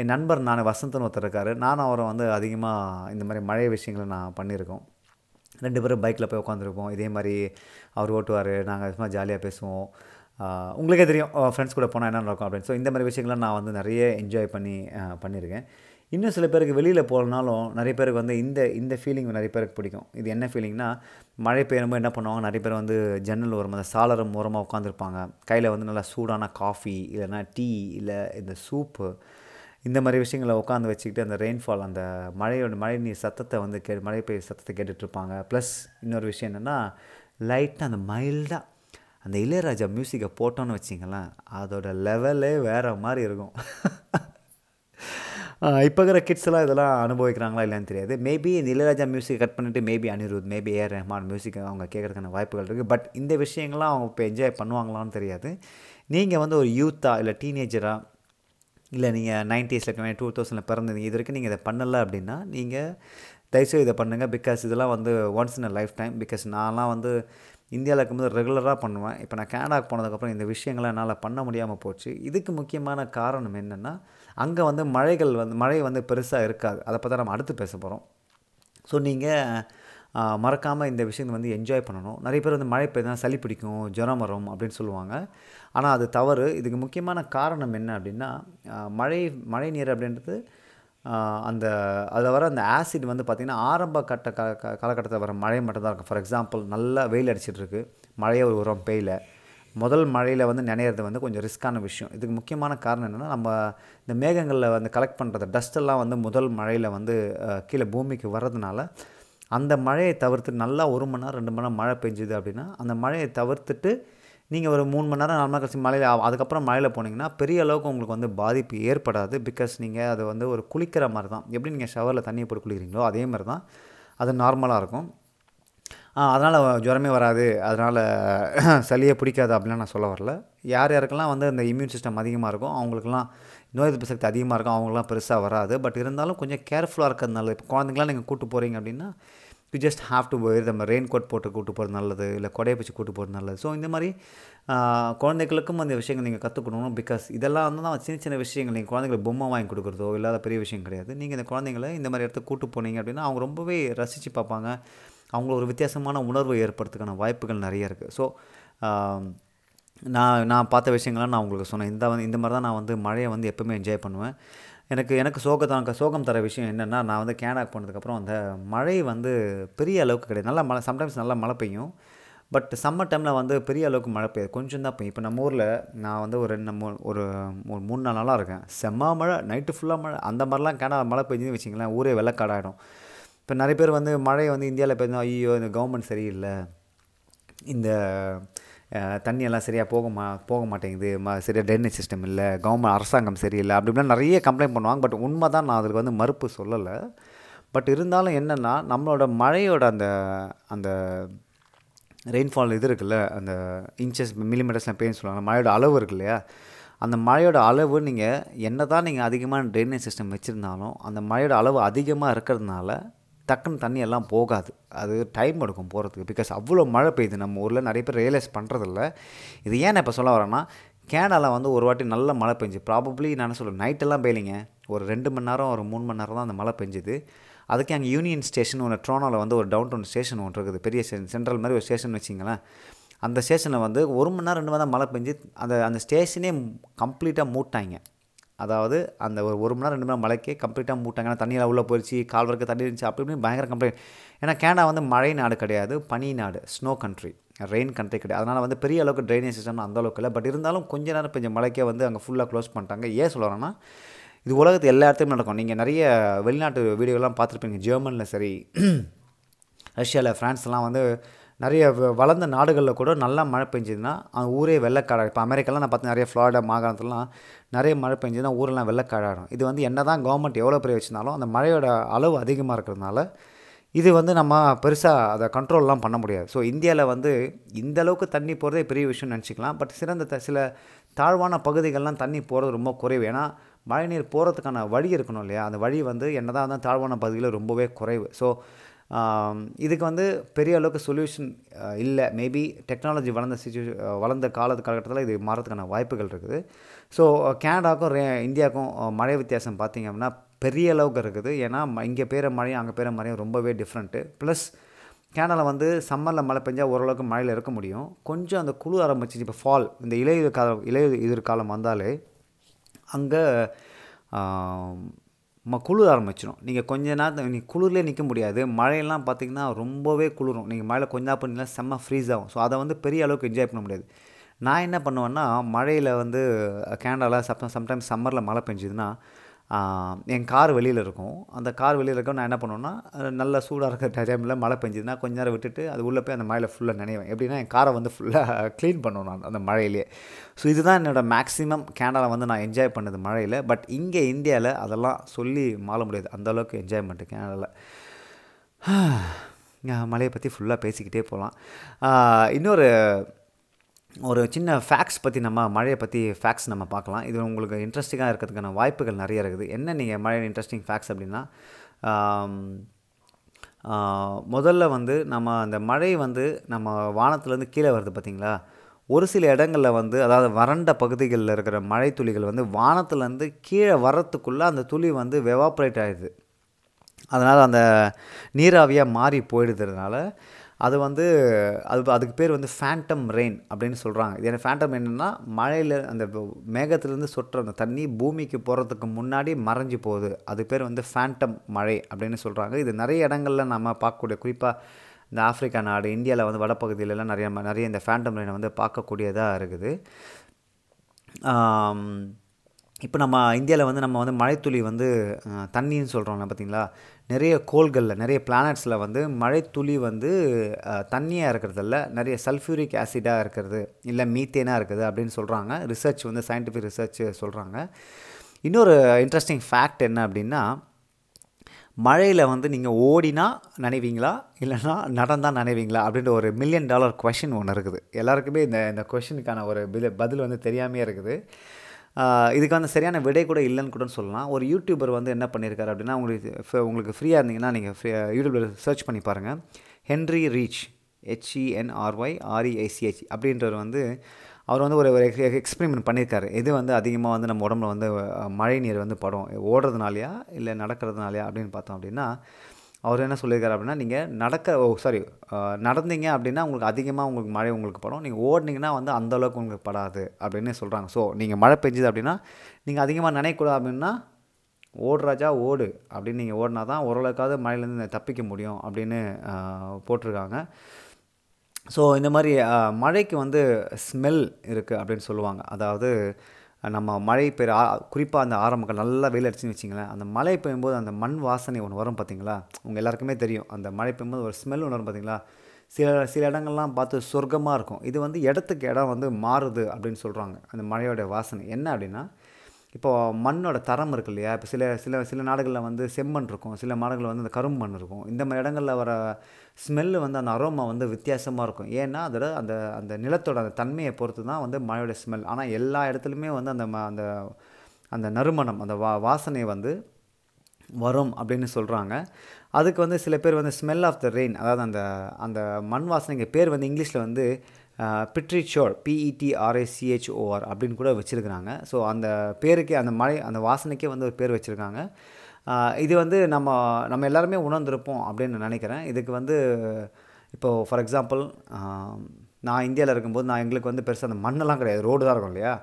என் நண்பர் நான் வசந்தன் ஒருத்தர் இருக்கார். நானும் அவரை வந்து அதிகமாக இந்த மாதிரி மழை விஷயங்களை நான் பண்ணியிருக்கோம். ரெண்டு பேரும் பைக்கில் போய் உட்காந்துருப்போம் இதே மாதிரி அவர் ஓட்டுவார் நாங்கள் சும்மா ஜாலியாக பேசுவோம். உங்களுக்கே தெரியும் ஃப்ரெண்ட்ஸ் கூட போனால் என்ன நடக்கும் அப்படின்னு. ஸோ இந்த மாதிரி விஷயங்கள்லாம் நான் வந்து நிறைய என்ஜாய் பண்ணி பண்ணியிருக்கேன். இன்னும் சில பேருக்கு வெளியில் போகலனாலும் நிறைய பேருக்கு வந்து இந்த இந்த ஃபீலிங் நிறைய பேருக்கு பிடிக்கும். இது என்ன ஃபீலிங்னா மழை பெய்யும்போது என்ன பண்ணுவாங்க நிறைய பேர் வந்து ஜன்னல் ஓரமாக அந்த சாளரம் ஓரமாக உட்காந்துருப்பாங்க கையில் வந்து நல்லா சூடான காஃபி இல்லைனா டீ இல்லை இந்த சூப்பு இந்த மாதிரி விஷயங்களை உட்காந்து வச்சுக்கிட்டு அந்த ரெயின்ஃபால் அந்த மழையோட மழை நீர் சத்தத்தை வந்து கே மழை பெய்ய சத்தத்தை கேட்டுட்ருப்பாங்க ப்ளஸ் இன்னொரு விஷயம் என்னென்னா லைட்டாக அந்த மைல்டாக அந்த இளையராஜா மியூசிக்கை போட்டோன்னு வச்சிங்களேன் அதோட லெவலே வேறு மாதிரி இருக்கும். இப்போ இருக்கிற கிட்ஸ் எல்லாம் இதெல்லாம் அனுபவிக்கிறாங்களா இல்லைன்னு தெரியாது. மேபி இந்த இளையராஜா மியூசிக் கட் பண்ணிவிட்டு maybe Anirudh maybe A R Rahman music அவங்க கேட்குறதுக்கான வாய்ப்புகள் இருக்குது பட் இந்த விஷயங்கள்லாம் அவங்க இப்போ என்ஜாய் பண்ணுவாங்களான்னு தெரியாது. நீங்கள் வந்து ஒரு யூத்தாக இல்லை டீனேஜராக இல்லை நீங்கள் நைன்ட்டீஸில் டூ தௌசண்டில் பிறந்தது இது வரைக்கும் நீங்கள் இதை பண்ணலை அப்படின்னா நீங்கள் தயவுசெய்து இதை பண்ணுங்கள் பிகாஸ் இதெல்லாம் வந்து once in a lifetime because நான்லாம் வந்து இந்தியாவில் இருக்கும்போது ரெகுலராக பண்ணுவேன். இப்போ நான் கேனடாக்கு போனதுக்கப்புறம் இந்த விஷயங்களை என்னால் பண்ண முடியாமல் போச்சு. இதுக்கு முக்கியமான காரணம் என்னென்னா அங்கே வந்து மழைகள் வந்து மழை வந்து பெருசாக இருக்காது. அதை பற்றி நம்ம அடுத்து பேச போகிறோம் ஸோ நீங்கள் மறக்காமல் இந்த விஷயத்தை வந்து என்ஜாய் பண்ணணும். நிறைய பேர் வந்து மழை பெய்தா சளி பிடிக்கும் ஜுரம் வரும் அப்படின்னு சொல்லுவாங்க. ஆனால் அது தவறு. இதுக்கு முக்கியமான காரணம் என்ன அப்படின்னா மழை மழை நீர் அப்படின்றது அந்த அதில் வர அந்த ஆசிட் வந்து பார்த்திங்கன்னா ஆரம்ப கட்ட க க- காலகட்டத்தில் வர மழை மட்டும்தான் இருக்கும். ஃபார் எக்ஸாம்பிள் நல்லா வெயில் அடிச்சிட்ருக்கு மழையை ஒரு உரம் பெய்யல. முதல் மழையில் வந்து நினைறது வந்து கொஞ்சம் ரிஸ்க்கான விஷயம். இதுக்கு முக்கியமான காரணம் என்னென்னா நம்ம இந்த மேகங்களில் வந்து கலெக்ட் பண்ணுறது டஸ்ட்டெல்லாம் வந்து முதல் மழையில் வந்து கீழே பூமிக்கு வர்றதுனால அந்த மழையை தவிர்த்து நல்லா ஒரு மணி நேரம் ரெண்டு மணி நேரம் மழை பெஞ்சுது அப்படின்னா அந்த மழையை தவிர்த்துட்டு நீங்கள் ஒரு மூணு மணி நேரம் நாலு மணி கழிச்சு மழையில் அதுக்கப்புறம் மழையில் போனீங்கன்னா பெரிய அளவுக்கு உங்களுக்கு வந்து பாதிப்பு ஏற்படாது. பிகாஸ் நீங்கள் அது வந்து ஒரு குளிக்கிற மாதிரி தான். எப்படி நீங்கள் ஷவரில் தண்ணியை போட்டு குளிக்கிறீங்களோ அதே மாதிரி தான். அது நார்மலாக இருக்கும். அதனால் ஜுரமே வராது. அதனால் சளியே பிடிக்காது அப்படிலாம் நான் சொல்ல வரல. யார் யாருக்கெல்லாம் வந்து இந்த இம்யூன் சிஸ்டம் அதிகமாக இருக்கும் அவங்களுக்குலாம் நோய் எதிர்ப்பு சக்தி அதிகமாக இருக்கும் அவங்களுக்குலாம் பெருசாக வராது. பட் இருந்தாலும் கொஞ்சம் கேர்ஃபுல்லாக இருக்கிறதுனால இப்போ குழந்தைங்களாம் நீங்கள் கூப்பிட்டு போகிறீங்க அப்படின்னா யூ ஜஸ்ட் ஹாவ் டு நம்ம ரெயின் கோட் போட்டு கூட்டு போகிறது நல்லது இல்லை கொடையை பிடிச்சி கூட்டு போகிறது நல்லது. ஸோ இந்த மாதிரி குழந்தைகளுக்கும் அந்த விஷயங்கள் நீங்கள் கற்றுக்கணும் பிகாஸ் இதெல்லாம் வந்து தான் சின்ன சின்ன விஷயங்கள் நீங்கள் குழந்தைங்களுக்கு பொம்மை வாங்கி கொடுக்குறதோ இல்லாத பெரிய விஷயம் கிடையாது. நீங்கள் இந்த குழந்தைங்களை இந்த மாதிரி இடத்துக்கு கூட்டு போனீங்க அப்படின்னா அவங்க ரொம்பவே ரசித்து பார்ப்பாங்க. அவங்கள ஒரு வித்தியாசமான உணர்வு ஏற்படுறதுக்கான வாய்ப்புகள் நிறைய இருக்குது ஸோ நான் நான் பார்த்த விஷயங்கள்லாம் நான் உங்களுக்கு சொன்னேன். இந்த வந்து இந்த மாதிரி தான் நான் வந்து மழையை வந்து எப்போவுமே என்ஜாய் பண்ணுவேன். எனக்கு எனக்கு சோகத்தான் சோகம் தர விஷயம் என்னென்னா நான் வந்து கேனாக் போனதுக்கப்புறம் அந்த மழை வந்து பெரிய அளவுக்கு கிடையாது. நல்லா மழை சம்டைம்ஸ் நல்லா மழை பெய்யும். பட் சம்மர் டைமில் வந்து பெரிய அளவுக்கு மழை பெய்யாது. கொஞ்சம் தான் பெய்யும். இப்போ நம்ம ஊரில் நான் வந்து ஒரு ரெண்டு மூ ஒரு ஒரு மூணு நாள் நாளாக இருக்கேன். செம்ம மழை நைட்டு ஃபுல்லாக மழை. அந்த மாதிரிலாம் கேனா மழை பெஞ்சுன்னு வச்சிங்களேன் ஊரே வெள்ளக்காடாயிடும் இப்போ நிறைய பேர் வந்து மழை வந்து இந்தியாவில் பெய்ஞ்சா ஐயோ இந்த கவர்மெண்ட் சரியில்லை. இந்த தண்ணியெல்லாம் சரியாக போக மா போக மாட்டேங்குது ம சரியாக ட்ரைனேஜ் சிஸ்டம் இல்லை கவர்மெண்ட் அரசாங்கம் சரியில்லை அப்படி இப்படிலாம் நிறைய கம்ப்ளைண்ட் பண்ணுவாங்க. பட் உண்மை தான் நான் அதுக்கு வந்து மறுப்பு சொல்லலை. பட் இருந்தாலும் என்னென்னா நம்மளோட மழையோட அந்த அந்த ரெயின்ஃபால் இது இருக்குல்ல அந்த இன்ச்சஸ் மில்லிமீட்டர்ஸ்லாம் பேர் சொல்லுவாங்க மழையோட அளவு இருக்கு இல்லையா? அந்த மழையோட அளவு நீங்கள் என்ன தான் நீங்கள் அதிகமான ட்ரைனேஜ் சிஸ்டம் வச்சுருந்தாலும் அந்த மழையோட அளவு அதிகமாக இருக்கிறதுனால டக்குன்னு தண்ணி எல்லாம் போகாது. அது டைம் எடுக்கும் போகிறதுக்கு பிகாஸ் அவ்வளோ மழை பெய்யுது. நம்ம ஊரில் நிறைய பேர் ரியலைஸ் பண்ணுறதில்ல இது ஏன் நான் இப்போ சொல்ல வரேன்னா கேனடாவில் வந்து ஒரு வாட்டி நல்ல மழை பெஞ்சு ப்ராபப்ளி நான் என்ன சொல்கிறேன் நைட்டெல்லாம் பெய்லிங்க ஒரு ரெண்டு மணி நேரம் ஒரு மூணு மணி நேரம் தான் அந்த மழை பெஞ்சுது. அதுக்கு அங்கே யூனியன் ஸ்டேஷன் ஒன்று ட்ரோனோவில் வந்து ஒரு டவுன் டவுன் ஸ்டேஷன் ஒன்று இருக்குது. பெரிய சென்ட்ரல் மாதிரி ஒரு ஸ்டேஷன் வச்சிங்களேன் அந்த ஸ்டேஷனில் வந்து ஒரு மணி நேரம் ரெண்டு மணி நேரம் மழை பெஞ்சு அந்த அந்த ஸ்டேஷனே கம்ப்ளீட்டாக மூட்டாங்க அதாவது அந்த ஒரு ஒரு மணி நேரம் ரெண்டு மணி நேரம் மழைக்கே கம்ப்ளீட்டாக மூட்டாங்க. ஏன்னா தண்ணியில் உள்ளே போயிடுச்சு கால் தண்ணி இருந்துச்சு அப்படி இப்படின்னு பயங்கர கம்ப்ளைண்ட் ஏன்னா கேனடா வந்து மழை நாடு கிடையாது பனி நாடு ஸ்னோ கண்ட்ரி ரெயின் கண்ட்ரி கிடையாது. அதனால் வந்து பெரிய அளவுக்கு ட்ரைனேஜ் சிஸ்டம் அந்த அளவுக்கு இல்லை. பட் இருந்தாலும் கொஞ்ச நேரம் பெஞ்ச மழைக்கே வந்து அங்கே ஃபுல்லாக க்ளோஸ் பண்ணிட்டாங்க. ஏன் சொல்கிறேன்னா இது உலகத்து எல்லா இடத்துலையும் நடக்கும். நீங்கள் நிறைய வெளிநாட்டு வீடியோலாம் பார்த்துருப்பீங்க. ஜெர்மனில் சரி ரஷ்யாவில் ஃப்ரான்ஸ்லாம் வந்து நிறைய வ- வளர்ந்த நாடுகளில் கூட நல்லா மழை பெஞ்சதுன்னா அந்த ஊரே வெள்ளக்காடா. இப்போ அமெரிக்காலாம் நான் பார்த்து நிறைய ஃப்ளாரிடா மாகாணத்துலலாம் நிறைய மழை பெஞ்சதுன்னா ஊரெல்லாம் வெள்ளக்காடாடும் இது வந்து என்ன தான் கவர்மெண்ட் எவ்வளோ பெரிய வச்சுருந்தாலும் அந்த மழையோட அளவு அதிகமாக இருக்கிறதுனால இது வந்து நம்ம பெருசாக அதை கண்ட்ரோல்லாம் பண்ண முடியாது. ஸோ இந்தியாவில் வந்து இந்த அளவுக்கு தண்ணி போகிறதே பெரிய விஷயம்னு நினச்சிக்கலாம். பட் சிறந்த த- சில தாழ்வான பகுதிகள்லாம் தண்ணி போகிறது ரொம்ப குறைவு. ஏன்னா மழைநீர் போகிறதுக்கான வழி இருக்கணும் இல்லையா? அந்த வழி வந்து என்னதான் தான் தாழ்வான பகுதியில் ரொம்பவே குறைவு. ஸோ இதுக்கு வந்து பெரிய அளவுக்கு சொல்யூஷன் இல்லை. மேபி டெக்னாலஜி வளர்ந்த சுச்சுவே வளர்ந்த கால காலகட்டத்தில் இது மாறதுக்கான வாய்ப்புகள் இருக்குது. ஸோ கேனடாவுக்கும் ரே இந்தியாவுக்கும் மழை வித்தியாசம் பார்த்திங்க அப்படின்னா பெரிய அளவுக்கு இருக்குது. ஏன்னா இங்கே பெய்கிற மழையும் அங்கே பெய்கிற மழையும் ரொம்பவே டிஃப்ரெண்ட்டு ப்ளஸ் கேனடாவில் வந்து சம்மரில் மழை பெஞ்சால் ஓரளவுக்கு மழையில் இருக்க முடியும். கொஞ்சம் அந்த குழு ஆரம்பிச்சிச்சு. இப்போ ஃபால் இந்த இலையுதிர் காலம் இலையுதிர் காலம் வந்தாலே அங்கே ம குளிர் ஆரம்பிச்சிடும் நீங்கள் கொஞ்ச நேரத்தில் நீங்கள் குளிர்லேயே நிற்க முடியாது. மழையெல்லாம் பார்த்தீங்கன்னா ரொம்பவே குளிரும். நீங்கள் மழையில் கொஞ்ச நேரம் பண்ணிங்கன்னா செம்ம ஃப்ரீஸ் ஆகும். ஸோ அதை வந்து பெரிய அளவுக்கு என்ஜாய் பண்ண முடியாது. நான் என்ன பண்ணுவேன்னா மழையில் வந்து கேனடாவில் சம் சம்டைம்ஸ் சம்மரில் மழை பெஞ்சுதுன்னா என் கார் வெளியில் இருக்கும். அந்த கார் வெளியில் இருக்க நான் என்ன பண்ணுவேன்னா நல்ல சூடாக இருக்கிற டைமில் மழை பெஞ்சுதுன்னா கொஞ்ச நேரம் விட்டுட்டு அது உள்ளே போய் அந்த மழையில் ஃபுல்லாக நினைவேன். எப்படின்னா என் காரை வந்து ஃபுல்லாக க்ளீன் பண்ணுவேன் நான் அந்த மழையிலே. ஸோ இதுதான் என்னோட மேக்ஸிமம் கேனடாவில் வந்து நான் என்ஜாய் பண்ணது மழையில். பட் இங்கே இந்தியாவில் அதெல்லாம் சொல்லி மாற முடியாது. அந்தளவுக்கு என்ஜாய்மெண்ட்டு கேனடாவில் மழையை பற்றி ஃபுல்லாக பேசிக்கிட்டே போகலாம். இன்னொரு ஒரு சின்ன ஃபேக்ஸ் பற்றி நம்ம மழையை பற்றி ஃபேக்ஸ் நம்ம பார்க்கலாம். இது உங்களுக்கு இன்ட்ரெஸ்டிங்காக இருக்கிறதுக்கான வாய்ப்புகள் நிறைய இருக்குது. என்ன நீங்கள் மழை இன்ட்ரெஸ்டிங் ஃபேக்ஸ் அப்படின்னா முதல்ல வந்து நம்ம அந்த மழை வந்து நம்ம வானத்துலேருந்து கீழே வருது பார்த்திங்களா? ஒரு சில இடங்களில் வந்து அதாவது வறண்ட பகுதிகளில் இருக்கிற மழை துளிகள் வந்து வானத்துலேருந்து கீழே வர்றதுக்குள்ளே அந்த துளி வந்து வெவாப்ரேட் ஆகிடுது அதனால் அந்த நீராவியாக மாறி போயிடுதுனால அது வந்து அது அதுக்கு பேர் வந்து ஃபேண்டம் ரெயின் அப்படின்னு சொல்கிறாங்க இது என்ன ஃபேண்டம் என்னென்னா மழையில் அந்த மேகத்துலேருந்து சொட்டுற அந்த தண்ணி பூமிக்கு போகிறதுக்கு முன்னாடி மறைஞ்சு போகுது. அது பேர் வந்து ஃபேண்டம் மழை அப்படின்னு சொல்கிறாங்க இது நிறைய இடங்களில் நம்ம பார்க்கக்கூடிய குறிப்பாக இந்த ஆஃப்ரிக்கா நாடு இந்தியாவில் வந்து வடப்பகுதியிலலாம் நிறைய நிறைய இந்த ஃபேண்டம் ரெயினை வந்து பார்க்கக்கூடியதாக இருக்குது. இப்போ நம்ம இந்தியாவில் வந்து நம்ம வந்து மழைத்துளி வந்து தண்ணின்னு சொல்கிறோம்ல பார்த்தீங்களா? நிறைய கோள்களில் நிறைய பிளானட்ஸில் வந்து மழைத்துளி வந்து தண்ணியாக இருக்கிறதில்ல நிறைய சல்ஃபியூரிக் ஆசிடாக இருக்கிறது இல்லை மீத்தேனாக இருக்குது அப்படின்னு சொல்கிறாங்க ரிசர்ச் வந்து சயின்டிஃபிக் ரிசர்ச் சொல்கிறாங்க இன்னொரு இன்ட்ரெஸ்டிங் ஃபேக்ட் என்ன அப்படின்னா மழையில் வந்து நீங்கள் ஓடினா நினைவீங்களா? இல்லைனா நடந்தால் நினைவீங்களா? அப்படின்ற ஒரு மில்லியன் டாலர் கொஷின் ஒன்று இருக்குது. எல்லாருக்குமே இந்த இந்த கொஷினுக்கான ஒரு பதில் வந்து தெரியாமையே இருக்குது. இதுக்கான சரியான விடை கூட இல்லைன்னு கூட சொல்லலாம். ஒரு யூடியூபர் வந்து என்ன பண்ணியிருக்காரு அப்படின்னா உங்களுக்கு உங்களுக்கு ஃப்ரீயாக இருந்தீங்கன்னா நீங்கள் ஃப்ரீ யூடியூப்பில் சர்ச் பண்ணி பாருங்கள் ஹென்ரி ரீச் ஹெச்இஎன்ஆர்ஒய் ஆர்இஐசிஹெச் அப்படின்றவர் வந்து அவர் வந்து ஒரு ஒரு எக்ஸ்பெரிமெண்ட் பண்ணியிருக்காரு. எது வந்து அதிகமாக வந்து நம்ம உடம்புல வந்து மழை நீர் வந்து படும் ஓடுறதுனாலையா இல்லை நடக்கிறதுனாலையா அப்படின்னு பார்த்தோம் அப்படின்னா அவர் என்ன சொல்லியிருக்காரு அப்படின்னா நீங்கள் நடக்க ஓ சாரி நடந்தீங்க அப்படின்னா உங்களுக்கு அதிகமாக உங்களுக்கு மழை உங்களுக்கு படும். நீங்கள் ஓடினீங்கன்னா வந்து அந்தளவுக்கு உங்களுக்கு படாது அப்படின்னு சொல்கிறாங்க ஸோ நீங்கள் மழை பெஞ்சுது அப்படின்னா நீங்கள் அதிகமாக நினைக்கூடாது அப்படின்னா ஓடுறாஜா ஓடு அப்படின்னு நீங்கள் ஓடினா தான் ஓரளவுக்காவது மழையிலேருந்து தப்பிக்க முடியும் அப்படின்னு போட்டிருக்காங்க. ஸோ இந்த மாதிரி மழைக்கு வந்து ஸ்மெல் இருக்குது அப்படின்னு சொல்லுவாங்க. அதாவது நம்ம மழை பெய்ய குறிப்பாக அந்த ஆரம்பங்கள் நல்லா வெயில் அடிச்சுன்னு வச்சிங்களேன் அந்த மழை பெய்யும்போது அந்த மண் வாசனை ஒன்று வரும் பார்த்தீங்களா உங்கள் எல்லாருக்குமே தெரியும். அந்த மழை பெய்யும்போது ஒரு ஸ்மெல் ஒன்று வரும் பார்த்தீங்களா சில சில இடங்கள்லாம் பார்த்து சொர்க்கமாக இருக்கும். இது வந்து இடத்துக்கு இடம் வந்து மாறுது அப்படின்னு சொல்கிறாங்க அந்த மழையோட வாசனை. என்ன அப்படின்னா இப்போது மண்ணோட தரம் இருக்கு இல்லையா? இப்போ சில சில சில நாடுகளில் வந்து செம்மண் இருக்கும். சில நாடுகளில் வந்து அந்த கரும்பு மண் இருக்கும். இந்த மாதிரி இடங்களில் வர ஸ்மெல்லு வந்து அந்த அரோமா வந்து வித்தியாசமாக இருக்கும். ஏன்னா அதோட அந்த அந்த நிலத்தோட அந்த தன்மையை பொறுத்து தான் வந்து மழையோட ஸ்மெல் ஆனால் எல்லா இடத்துலையுமே வந்து அந்த அந்த அந்த நறுமணம் அந்த வா வாசனை வந்து வரும் அப்படின்னு சொல்கிறாங்க அதுக்கு வந்து சில பேர் வந்து ஸ்மெல் ஆஃப் த ரெயின் அதாவது அந்த அந்த மண் வாசனைக்கு பேர் வந்து இங்கிலீஷில் வந்து பிட்ரிச்சோர் பிஇடிஆர்ஐசிஹெச்ஓஆர் அப்படின்னு கூட வச்சுருக்கிறாங்க. ஸோ அந்த பேருக்கே அந்த மழை அந்த வாசனைக்கே வந்து ஒரு பேர் வச்சுருக்காங்க. இது வந்து நம்ம நம்ம எல்லாருமே உணர்ந்திருப்போம் அப்படின்னு நினைக்கிறேன். இதுக்கு வந்து இப்போது ஃபார் எக்ஸாம்பிள் நான் இந்தியாவில் இருக்கும்போது நான் எங்களுக்கு வந்து பெருசாக அந்த மண்ணெல்லாம் கிடையாது. ரோடு தான் இருக்கும் இல்லையா?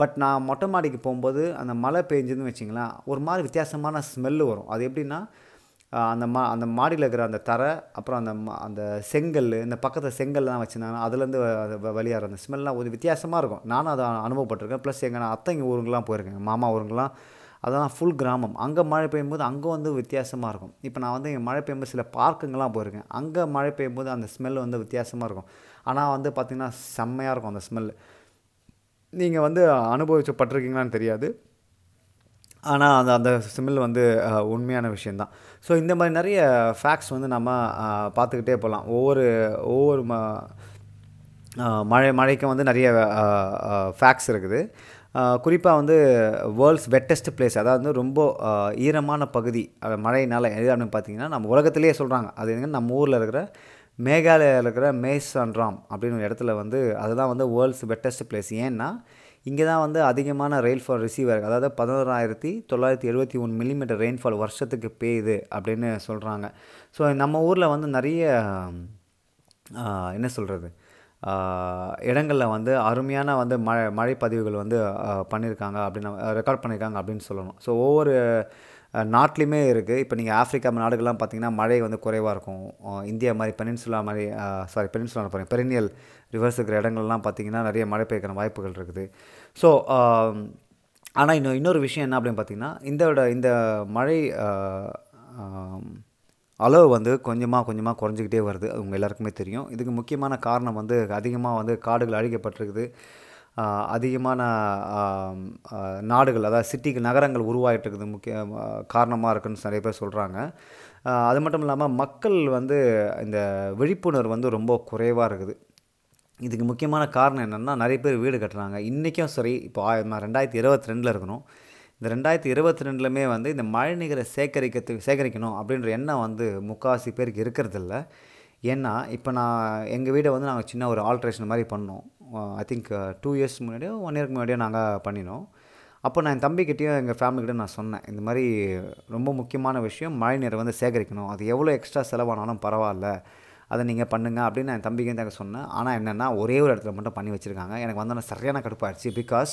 பட் நான் மொட்டை மாடிக்கு போகும்போது அந்த மழை பெஞ்சதுன்னு வச்சிங்களேன் ஒரு மாதிரி வித்தியாசமான ஸ்மெல்லு வரும். அது எப்படின்னா அந்த மா அந்த மாடியில் இருக்கிற அந்த தரை அப்புறம் அந்த அந்த செங்கல் இந்த பக்கத்தில் செங்கல்லாம் வச்சுருந்தாங்கன்னா அதுலேருந்து வெளியாகிற அந்த ஸ்மெல்லாம் ஒரு வித்தியாசமாக இருக்கும். நானும் அதை அனுபவப்பட்டிருக்கேன். ப்ளஸ் எங்கள் நான் அத்தைங்க ஊருங்கெலாம் போயிருக்கேன் மாமா ஊருங்கெலாம் அதெல்லாம் ஃபுல் கிராமம். அங்கே மழை பெய்யும்போது அங்கே வந்து வித்தியாசமாக இருக்கும். இப்போ நான் வந்து இங்கே மழை பெய்யும்போது சில பார்க்குங்கெலாம் போயிருக்கேன். அங்கே மழை பெய்யும்போது அந்த ஸ்மெல் வந்து வித்தியாசமாக இருக்கும். ஆனால் வந்து பார்த்திங்கன்னா செம்மையாக இருக்கும் அந்த ஸ்மெல் நீங்கள் வந்து அனுபவிச்சப்பட்டிருக்கீங்களான்னு தெரியாது. ஆனால் அந்த அந்த ஸ்மெல் வந்து உண்மையான விஷயந்தான். ஸோ இந்த மாதிரி நிறைய ஃபேக்ட்ஸ் வந்து நம்ம பார்த்துக்கிட்டே போகலாம். ஒவ்வொரு ஒவ்வொரு ம மழை மழைக்கும் வந்து நிறைய ஃபேக்ட்ஸ் இருக்குது. குறிப்பாக வந்து வேர்ல்ட்ஸ் வெட்டஸ்ட் பிளேஸ் அதாவது வந்து ரொம்ப ஈரமான பகுதி மழையினால் எது அப்படின்னு பார்த்தீங்கன்னா நம்ம உலகத்திலேயே சொல்கிறாங்க அது எங்கே நம்ம ஊரில் இருக்கிற மேகாலயாவில் இருக்கிற மேசான்ராம் அப்படின்னு ஒரு இடத்துல வந்து அதுதான் வந்து வேர்ல்ட்ஸ் வெட்டஸ்ட் பிளேஸ் ஏன்னா இங்கே தான் வந்து அதிகமான ரெயின்ஃபால் ரிசீவ் ஆகுது அதாவது பதினோராயிரத்தி தொள்ளாயிரத்தி எழுபத்தி ஒன்று மில்லிமீட்டர் ரெயின்ஃபால் வருஷத்துக்கு பெய்யுது அப்படின்னு சொல்கிறாங்க ஸோ நம்ம ஊரில் வந்து நிறைய என்ன சொல்கிறது இடங்களில் வந்து அருமையான வந்து மழை மழைப்பதிவுகள் வந்து பண்ணியிருக்காங்க அப்படின்னு ரெக்கார்ட் பண்ணியிருக்காங்க அப்படின்னு சொல்லணும். ஸோ ஒவ்வொரு நாட்டிலையுமே இருக்குது இப்போ நீங்கள் ஆஃப்ரிக்கா நாடுகள்லாம் பார்த்தீங்கன்னா மழை வந்து குறைவாக இருக்கும். இந்தியா மாதிரி பெனின்சுலா மாதிரி சாரி பெனின்சுலா போகிறேன் பெரினியல் ரிவர்ஸ் இருக்கிற இடங்கள்லாம் பார்த்திங்கன்னா நிறைய மழை பெய்க்கிற வாய்ப்புகள் இருக்குது. ஸோ ஆனால் இன்னும் இன்னொரு விஷயம் என்ன அப்படின்னு பார்த்தீங்கன்னா இந்த இந்த மழை அளவு வந்து கொஞ்சமாக கொஞ்சமாக குறைஞ்சிக்கிட்டே வருது. அது உங்கள் எல்லாருக்குமே தெரியும். இதுக்கு முக்கியமான காரணம் வந்து அதிகமாக வந்து காடுகள் அழிக்கப்பட்டிருக்குது. அதிகமான நாடுகள் அதாவது சிட்டிக்கு நகரங்கள் உருவாகிட்டு இருக்குது முக்கிய காரணமாக இருக்குன்னு நிறைய பேர் சொல்கிறாங்க அது மட்டும் இல்லாமல் மக்கள் வந்து இந்த விழிப்புணர்வு வந்து ரொம்ப குறைவாக இருக்குது. இதுக்கு முக்கியமான காரணம் என்னென்னா நிறைய பேர் வீடு கட்டுறாங்க. இன்றைக்கும் சரி இப்போ ரெண்டாயிரத்தி இருபத்தி ரெண்டில் இருக்கணும். இந்த ரெண்டாயிரத்தி இருபத்தி ரெண்டுலையுமே வந்து இந்த மழைநீரை சேகரிக்கிறது சேகரிக்கிறதுக்கு சேகரிக்கணும் அப்படின்ற எண்ணம் வந்து முக்கால்வாசி பேருக்கு இருக்கிறதில்ல. ஏன்னா இப்போ நான் எங்கள் வீடை வந்து நாங்கள் சின்ன ஒரு ஆல்ட்ரேஷன் மாதிரி பண்ணோம். ஐ திங்க் டூ இயர்ஸ் முன்னாடியோ ஒன் இயர்க்கு முன்னாடியோ நாங்கள் பண்ணினோம். அப்போ நான் என் தம்பிக்கிட்டேயும் எங்கள் ஃபேமிலிக்கிட்ட நான் சொன்னேன். இந்த மாதிரி ரொம்ப முக்கியமான விஷயம் மழை நீரை வந்து சேகரிக்கணும். அது எவ்வளோ எக்ஸ்ட்ரா செலவானாலும் பரவாயில்ல. அதை நீங்கள் பண்ணுங்க அப்படின்னு நான் என் தம்பிக்கு தான் சொன்னேன். ஆனால் என்னென்னா ஒரே ஒரு இடத்துல மட்டும் பண்ணி வச்சுருக்காங்க. எனக்கு வந்தோன்னே சரியான கடுப்பாயிடுச்சு பிகாஸ்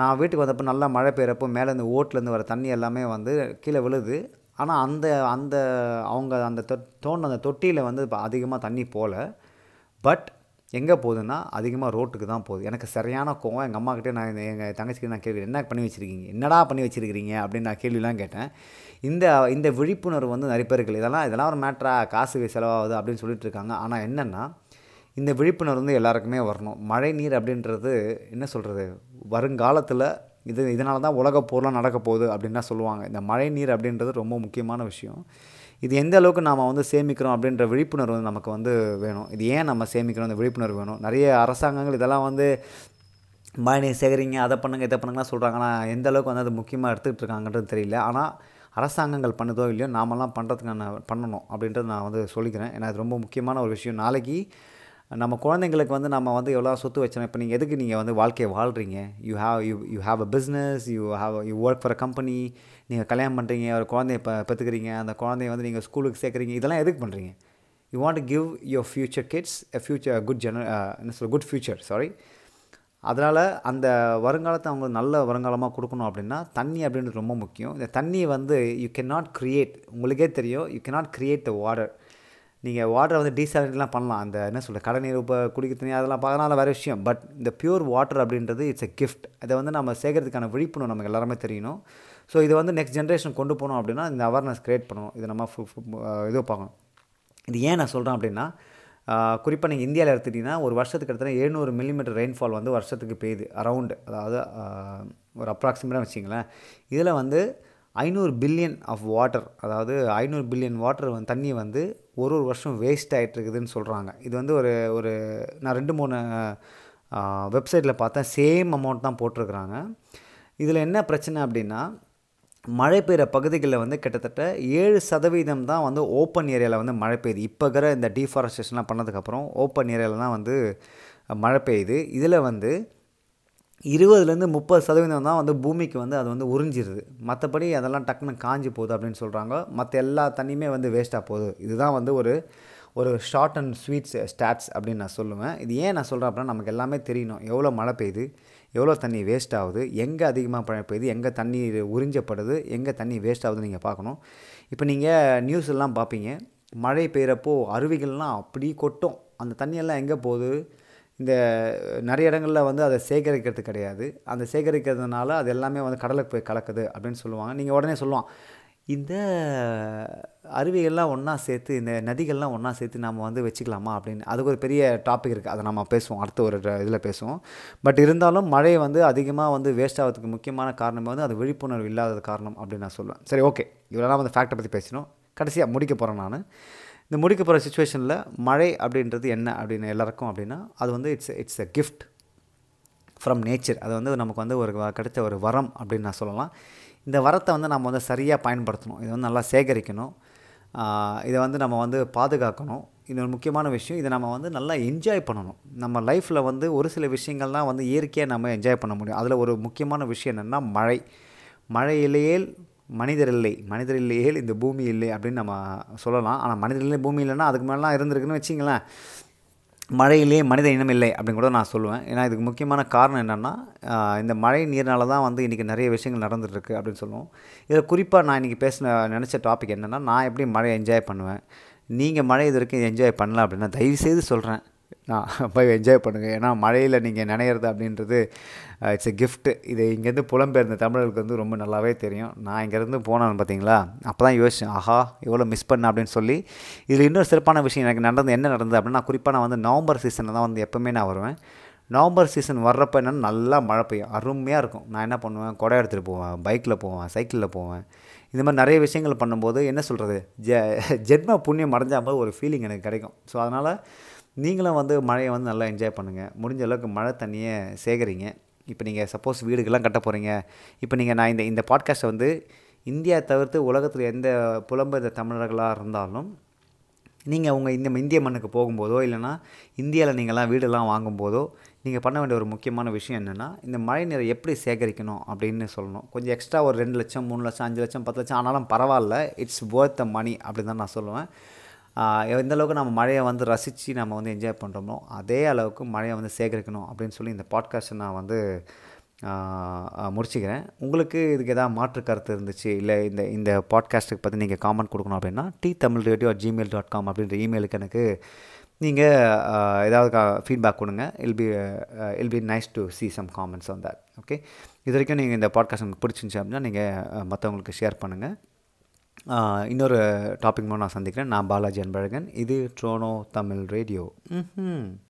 நான் வீட்டுக்கு வந்தப்போ நல்லா மழை பெய்கிறப்போ மேலே இந்த ஓட்லேருந்து வர தண்ணி எல்லாமே வந்து கீழே விழுது. ஆனால் அந்த அந்த அவங்க அந்த தொ தோண்டின அந்த தொட்டியில் வந்து இப்போ அதிகமாக தண்ணி போகல பட் எங்கே போகுதுன்னா அதிகமாக ரோட்டுக்கு தான் போகுது. எனக்கு சரியான கோவம். எங்கள் அம்மாக்கிட்டே நான் எங்கள் தங்கச்சிக்கு நான் கேள்வி என்ன பண்ணி வச்சுருக்கீங்க? என்னடா பண்ணி வச்சுருக்கிறீங்க? அப்படின்னு நான் கேள்விலாம் கேட்டேன். இந்த இந்த விழிப்புணர்வு வந்து நிறைய பேருக்கு இதெல்லாம் இதெல்லாம் ஒரு மேட்ரா காசு செலவாகுது அப்படின்னு சொல்லிட்டு இருக்காங்க. ஆனால் என்னென்னா இந்த விழிப்புணர்வு வந்து எல்லாருக்குமே வரணும். மழை நீர் அப்படின்றது என்ன சொல்கிறது வருங்காலத்தில் இது இதனால தான் உலக போர்லாம் நடக்க போகுது அப்படின்னு தான் சொல்லுவாங்க. இந்த மழை நீர் அப்படின்றது ரொம்ப முக்கியமான விஷயம். இது எந்த அளவுக்கு நாம் வந்து சேமிக்கிறோம் அப்படின்ற விழிப்புணர்வு வந்து நமக்கு வந்து வேணும். இது ஏன் நம்ம சேமிக்கிறோம் இந்த விழிப்புணர்வு வேணும்? நிறைய அரசாங்கங்கள் இதெல்லாம் வந்து மழை சேகரிங்க அதை பண்ணுங்கள் இதை பண்ணுங்கலாம் சொல்கிறாங்க ஆனால் எந்த அளவுக்கு வந்து அது முக்கியமாக எடுத்துக்கிட்டு இருக்காங்கன்றது தெரியல. ஆனால் அரசாங்கங்கள் பண்ணுதோ இல்லையோ நாமெல்லாம் பண்ணுறதுக்கான பண்ணணும் அப்படின்றது நான் வந்து சொல்லிக்கிறேன். ஏன்னா அது ரொம்ப முக்கியமான ஒரு விஷயம். நாளைக்கு நம்ம குழந்தைங்களுக்கு வந்து நம்ம வந்து எவ்வளோ சொத்து வச்சோம். இப்போ நீங்கள் எதுக்கு நீங்கள் வந்து வாழ்க்கையை வாழ்கிறீங்க you have you you have a business you have you work for a company நீங்கள் கல்யாணம் பண்ணுறீங்க ஒரு குழந்தைய இப்போ பெற்றுக்கிறீங்க அந்த குழந்தைய வந்து நீங்கள் ஸ்கூலுக்கு சேர்க்குறீங்க இதெல்லாம் எதுக்கு பண்ணுறீங்க you want to give your future kids a future good ஜென என்ன சொல்ல குட் ஃப்யூச்சர் சாரி அதனால் அந்த வருங்காலத்தை அவங்க நல்ல வருங்காலமாக கொடுக்கணும் அப்படின்னா தண்ணி அப்படின்றது ரொம்ப முக்கியம். இந்த தண்ணியை வந்து யூ கேன் நாட் க்ரியேட் உங்களுக்கே தெரியும் you can not create the water நீங்கள் வாட்டரை வந்து டீசாலினேட்லாம் பண்ணலாம். அந்த என்ன சொல்ல கடநீர் இப்போ குடிக்க தண்ணி அதெல்லாம் பார்க்கறதுனால வேறு விஷயம். பட் இந்த பியூர் வாட்டர் அப்படின்றது இட்ஸ் எ கிஃப்ட் அதை வந்து நம்ம சேர்க்கறதுக்கான விழிப்புணர்வு நமக்கு எல்லாருமே தெரியணும். ஸோ இதை வந்து நெக்ஸ்ட் ஜென்ரேஷன் கொண்டு போகணும் அப்படின்னா இந்த அவேர்னஸ் க்ரியேட் பண்ணணும். இதை நம்ம இது பார்க்கணும். இது ஏன் நான் சொல்கிறேன் அப்படின்னா குறிப்பாக நீங்கள் இந்தியாவில் எடுத்துட்டிங்கன்னா ஒரு வருஷத்துக்கு கிட்டத்தட்ட எழுநூறு மில்லிமீட்டர் ரெயின்ஃபால் வந்து வருஷத்துக்கு பெய்யுது அரவுண்டு அதாவது ஒரு அப்ராக்சிமேட்டாக வச்சிங்களேன் இதில் வந்து ஐநூறு பில்லியன் ஆஃப் வாட்டர் அதாவது ஐநூறு பில்லியன் வாட்டர் வந்து தண்ணி வந்து ஒரு ஒரு வருஷம் வேஸ்ட் ஆகிட்டு இருக்குதுன்னு சொல்கிறாங்க இது வந்து ஒரு ஒரு நான் ரெண்டு மூணு வெப்சைட்டில் பார்த்தேன். சேம் அமௌண்ட் தான் போட்டிருக்கிறாங்க. இதில் என்ன பிரச்சனை அப்படின்னா மழை பெய்கிற பகுதிகளில் வந்து கிட்டத்தட்ட ஏழு சதவீதம் தான் வந்து ஓப்பன் ஏரியாவில் வந்து மழை பெய்யுது. இப்போ இருக்கிற இந்த டீஃபாரஸ்டேஷன்லாம் பண்ணதுக்கப்புறம் ஓப்பன் ஏரியாவில் தான் வந்து மழை பெய்யுது. இதில் வந்து இருபதுலேருந்து முப்பது சதவீதம் தான் வந்து பூமிக்கு வந்து அது வந்து உறிஞ்சிருது. மற்றபடி அதெல்லாம் டக்குன்னு காஞ்சி போகுது அப்படின்னு சொல்கிறாங்க மற்ற எல்லா தண்ணியுமே வந்து வேஸ்ட்டாக போகுது. இதுதான் வந்து ஒரு ஒரு ஷார்ட் அண்ட் ஸ்வீட்ஸ் ஸ்டாட்ஸ் அப்படின்னு நான் சொல்லுவேன். இது ஏன் நான் சொல்கிறேன் அப்படின்னா நமக்கு எல்லாமே தெரியணும். எவ்வளோ மழை பெய்யுது எவ்வளோ தண்ணி வேஸ்ட் ஆகுது எங்கே அதிகமாக மழை பெய்யுது எங்கே தண்ணி உறிஞ்சப்படுது எங்கே தண்ணி வேஸ்ட் ஆகுதுன்னு நீங்கள் பார்க்கணும். இப்போ நீங்கள் நியூஸ் எல்லாம் பார்ப்பீங்க. மழை பெய்கிறப்போ அருவிகள்லாம் அப்படி கொட்டும். அந்த தண்ணியெல்லாம் எங்கே போகுது? இந்த நிறைய இடங்களில் வந்து அதை சேகரிக்கிறது கிடையாது. அந்த சேகரிக்கிறதுனால அது எல்லாமே வந்து கடலுக்கு போய் கலக்குது அப்படின்னு சொல்லுவாங்க. நீங்கள் உடனே சொல்லுவோம் இந்த அருவிகள்லாம் ஒன்றா சேர்த்து இந்த நதிகள்லாம் ஒன்றா சேர்த்து நம்ம வந்து வச்சுக்கலாமா அப்படின்னு. அதுக்கு ஒரு பெரிய டாபிக் இருக்குது அதை நம்ம பேசுவோம். அடுத்த ஒரு இதில் பேசுவோம். பட் இருந்தாலும் மழை வந்து அதிகமாக வந்து வேஸ்ட் ஆகிறதுக்கு முக்கியமான காரணம் வந்து அது விழிப்புணர்வு இல்லாதது காரணம் அப்படின்னு நான் சொல்லுவேன் சரி ஓகே இவ்வளோலாம் வந்து ஃபேக்டை பற்றி பேசினோம். கடைசியாக முடிக்க போகிறேன் நான். இந்த முடிக்க போகிற சுச்சுவேஷனில் மழை அப்படின்றது என்ன அப்படின்னு எல்லாருக்கும் அப்படின்னா அது வந்து it's it's a gift from nature அது வந்து நமக்கு வந்து ஒரு கிடைச்ச ஒரு வரம் அப்படின்னு நான் சொல்லலாம். இந்த வரத்தை வந்து நம்ம வந்து சரியாக பயன்படுத்தணும். இதை வந்து நல்லா சேகரிக்கணும். இதை வந்து நம்ம வந்து பாதுகாக்கணும். இது ஒரு முக்கியமான விஷயம். இதை நம்ம வந்து நல்லா என்ஜாய் பண்ணணும். நம்ம லைஃப்பில் வந்து ஒரு சில விஷயங்கள் தான் வந்து இயற்கையாக நம்ம என்ஜாய் பண்ண முடியும். அதில் ஒரு முக்கியமான விஷயம் என்னென்னா மழை. மழையிலேயே மனிதர் இல்லை மனிதர் இல்லையே இந்த பூமி இல்லை அப்படின்னு நம்ம சொல்லலாம். ஆனால் மனிதர் இல்லை பூமி இல்லைன்னா அதுக்கு மேலாம் இருந்திருக்குன்னு வச்சிங்களேன். மழையிலே மனித இனம் இல்லை அப்படின்னு கூட நான் சொல்லுவேன். ஏன்னா இதுக்கு முக்கியமான காரணம் என்னென்னா இந்த மழை நீர்னால தான் வந்து இன்றைக்கி நிறைய விஷயங்கள் நடந்துகிட்ருக்கு அப்படின்னு சொல்லுவோம். இதில் குறிப்பாக நான் இன்றைக்கி பேசின நினச்ச டாபிக் என்னென்னா நான் எப்படி மழையை என்ஜாய் பண்ணுவேன்? நீங்கள் மழை இது வரைக்கும் என்ஜாய் பண்ணல அப்படின்னா தயவுசெய்து சொல்கிறேன் போய் என்ஜாய் பண்ணுங்கள் ஏன்னா மழையில் நீங்கள் நினைறது அப்படின்றது இட்ஸ் எ கிஃப்ட்டு இது இங்கேருந்து புலம்பெயர்ந்த தமிழர்களுக்கு வந்து ரொம்ப நல்லாவே தெரியும். நான் இங்கேருந்து போனேன் பார்த்தீங்களா? அப்போ தான் யோசிச்சேன் ஆஹா எவ்வளோ மிஸ் பண்ண அப்படின்னு சொல்லி. இதில் இன்னொரு சிறப்பான விஷயம் எனக்கு நடந்தது என்ன நடந்தது அப்படின்னா குறிப்பாக நான் வந்து நவம்பர் சீசனில் தான் வந்து எப்போவுமே நான் வருவேன். நவம்பர் சீசன் வர்றப்போ என்னென்னா நல்லா மழை பெய்யும். அருமையாக இருக்கும். நான் என்ன பண்ணுவேன்? கொடை எடுத்துகிட்டு போவேன். பைக்கில் போவேன். சைக்கிளில் போவேன். இந்த மாதிரி நிறைய விஷயங்கள் பண்ணும்போது என்ன சொல்கிறது ஜெ ஜென்ம புண்ணியம் அடைஞ்ச மாதிரி ஒரு ஃபீலிங் எனக்கு கிடைக்கும். ஸோ அதனால் நீங்களும் வந்து மழையை வந்து நல்லா என்ஜாய் பண்ணுங்கள் முடிஞ்ச அளவுக்கு மழை தண்ணியை சேகரிங்க. இப்போ நீங்கள் சப்போஸ் வீடுகள்லாம் கட்ட போகிறீங்க இப்போ நீங்கள் நான் இந்த இந்த பாட்காஸ்ட்டை வந்து இந்தியா தவிர்த்து உலகத்தில் எந்த புலம்பெயர்ந்த தமிழர்களாக இருந்தாலும் நீங்கள் உங்கள் இந்த இந்திய மண்ணுக்கு போகும்போதோ இல்லைனா இந்தியாவில் நீங்கள்லாம் வீடெல்லாம் வாங்கும்போதோ நீங்கள் பண்ண வேண்டிய ஒரு முக்கியமான விஷயம் என்னென்னா இந்த மழை நீரை எப்படி சேகரிக்கணும் அப்படின்னு சொல்லணும். கொஞ்சம் எக்ஸ்ட்ரா ஒரு ரெண்டு லட்சம் மூணு லட்சம் அஞ்சு லட்சம் பத்து லட்சம் ஆனாலும் பரவாயில்ல. இட்ஸ் ஒர்த் த மணி அப்படின்னு தான் நான் சொல்லுவேன். எந்த அளவுக்கு நம்ம மழையை வந்து ரசித்து நம்ம வந்து என்ஜாய் பண்ணுறோமோ அதே அளவுக்கு மழையை வந்து சேகரிக்கணும் அப்படின்னு சொல்லி இந்த பாட்காஸ்ட்டை நான் வந்து முடிச்சுக்கிறேன். உங்களுக்கு இதுக்கு எதாவது மாற்று கருத்து இருந்துச்சு இல்லை இந்த இந்த பாட்காஸ்ட்டுக்கு பற்றி நீங்கள் காமெண்ட் கொடுக்கணும் அப்படின்னா T Tamil radio at Gmail dot com அப்படின்ற இமெயிலுக்கு எனக்கு நீங்கள் ஏதாவது ஃபீட்பேக் கொடுங்க. Will be will be nice to see some comments on okay இது வரைக்கும் நீங்கள் இந்த பாட்காஸ்ட் உங்களுக்கு பிடிச்சிருந்துச்சு அப்படின்னா நீங்கள் மற்றவங்களுக்கு ஷேர் பண்ணுங்கள் இன்னொரு டாபிக் மூலம் நான் சந்திக்கிறேன். நான் பாலாஜி அன்பழகன். இது ட்ரோனோ தமிழ் ரேடியோ ம்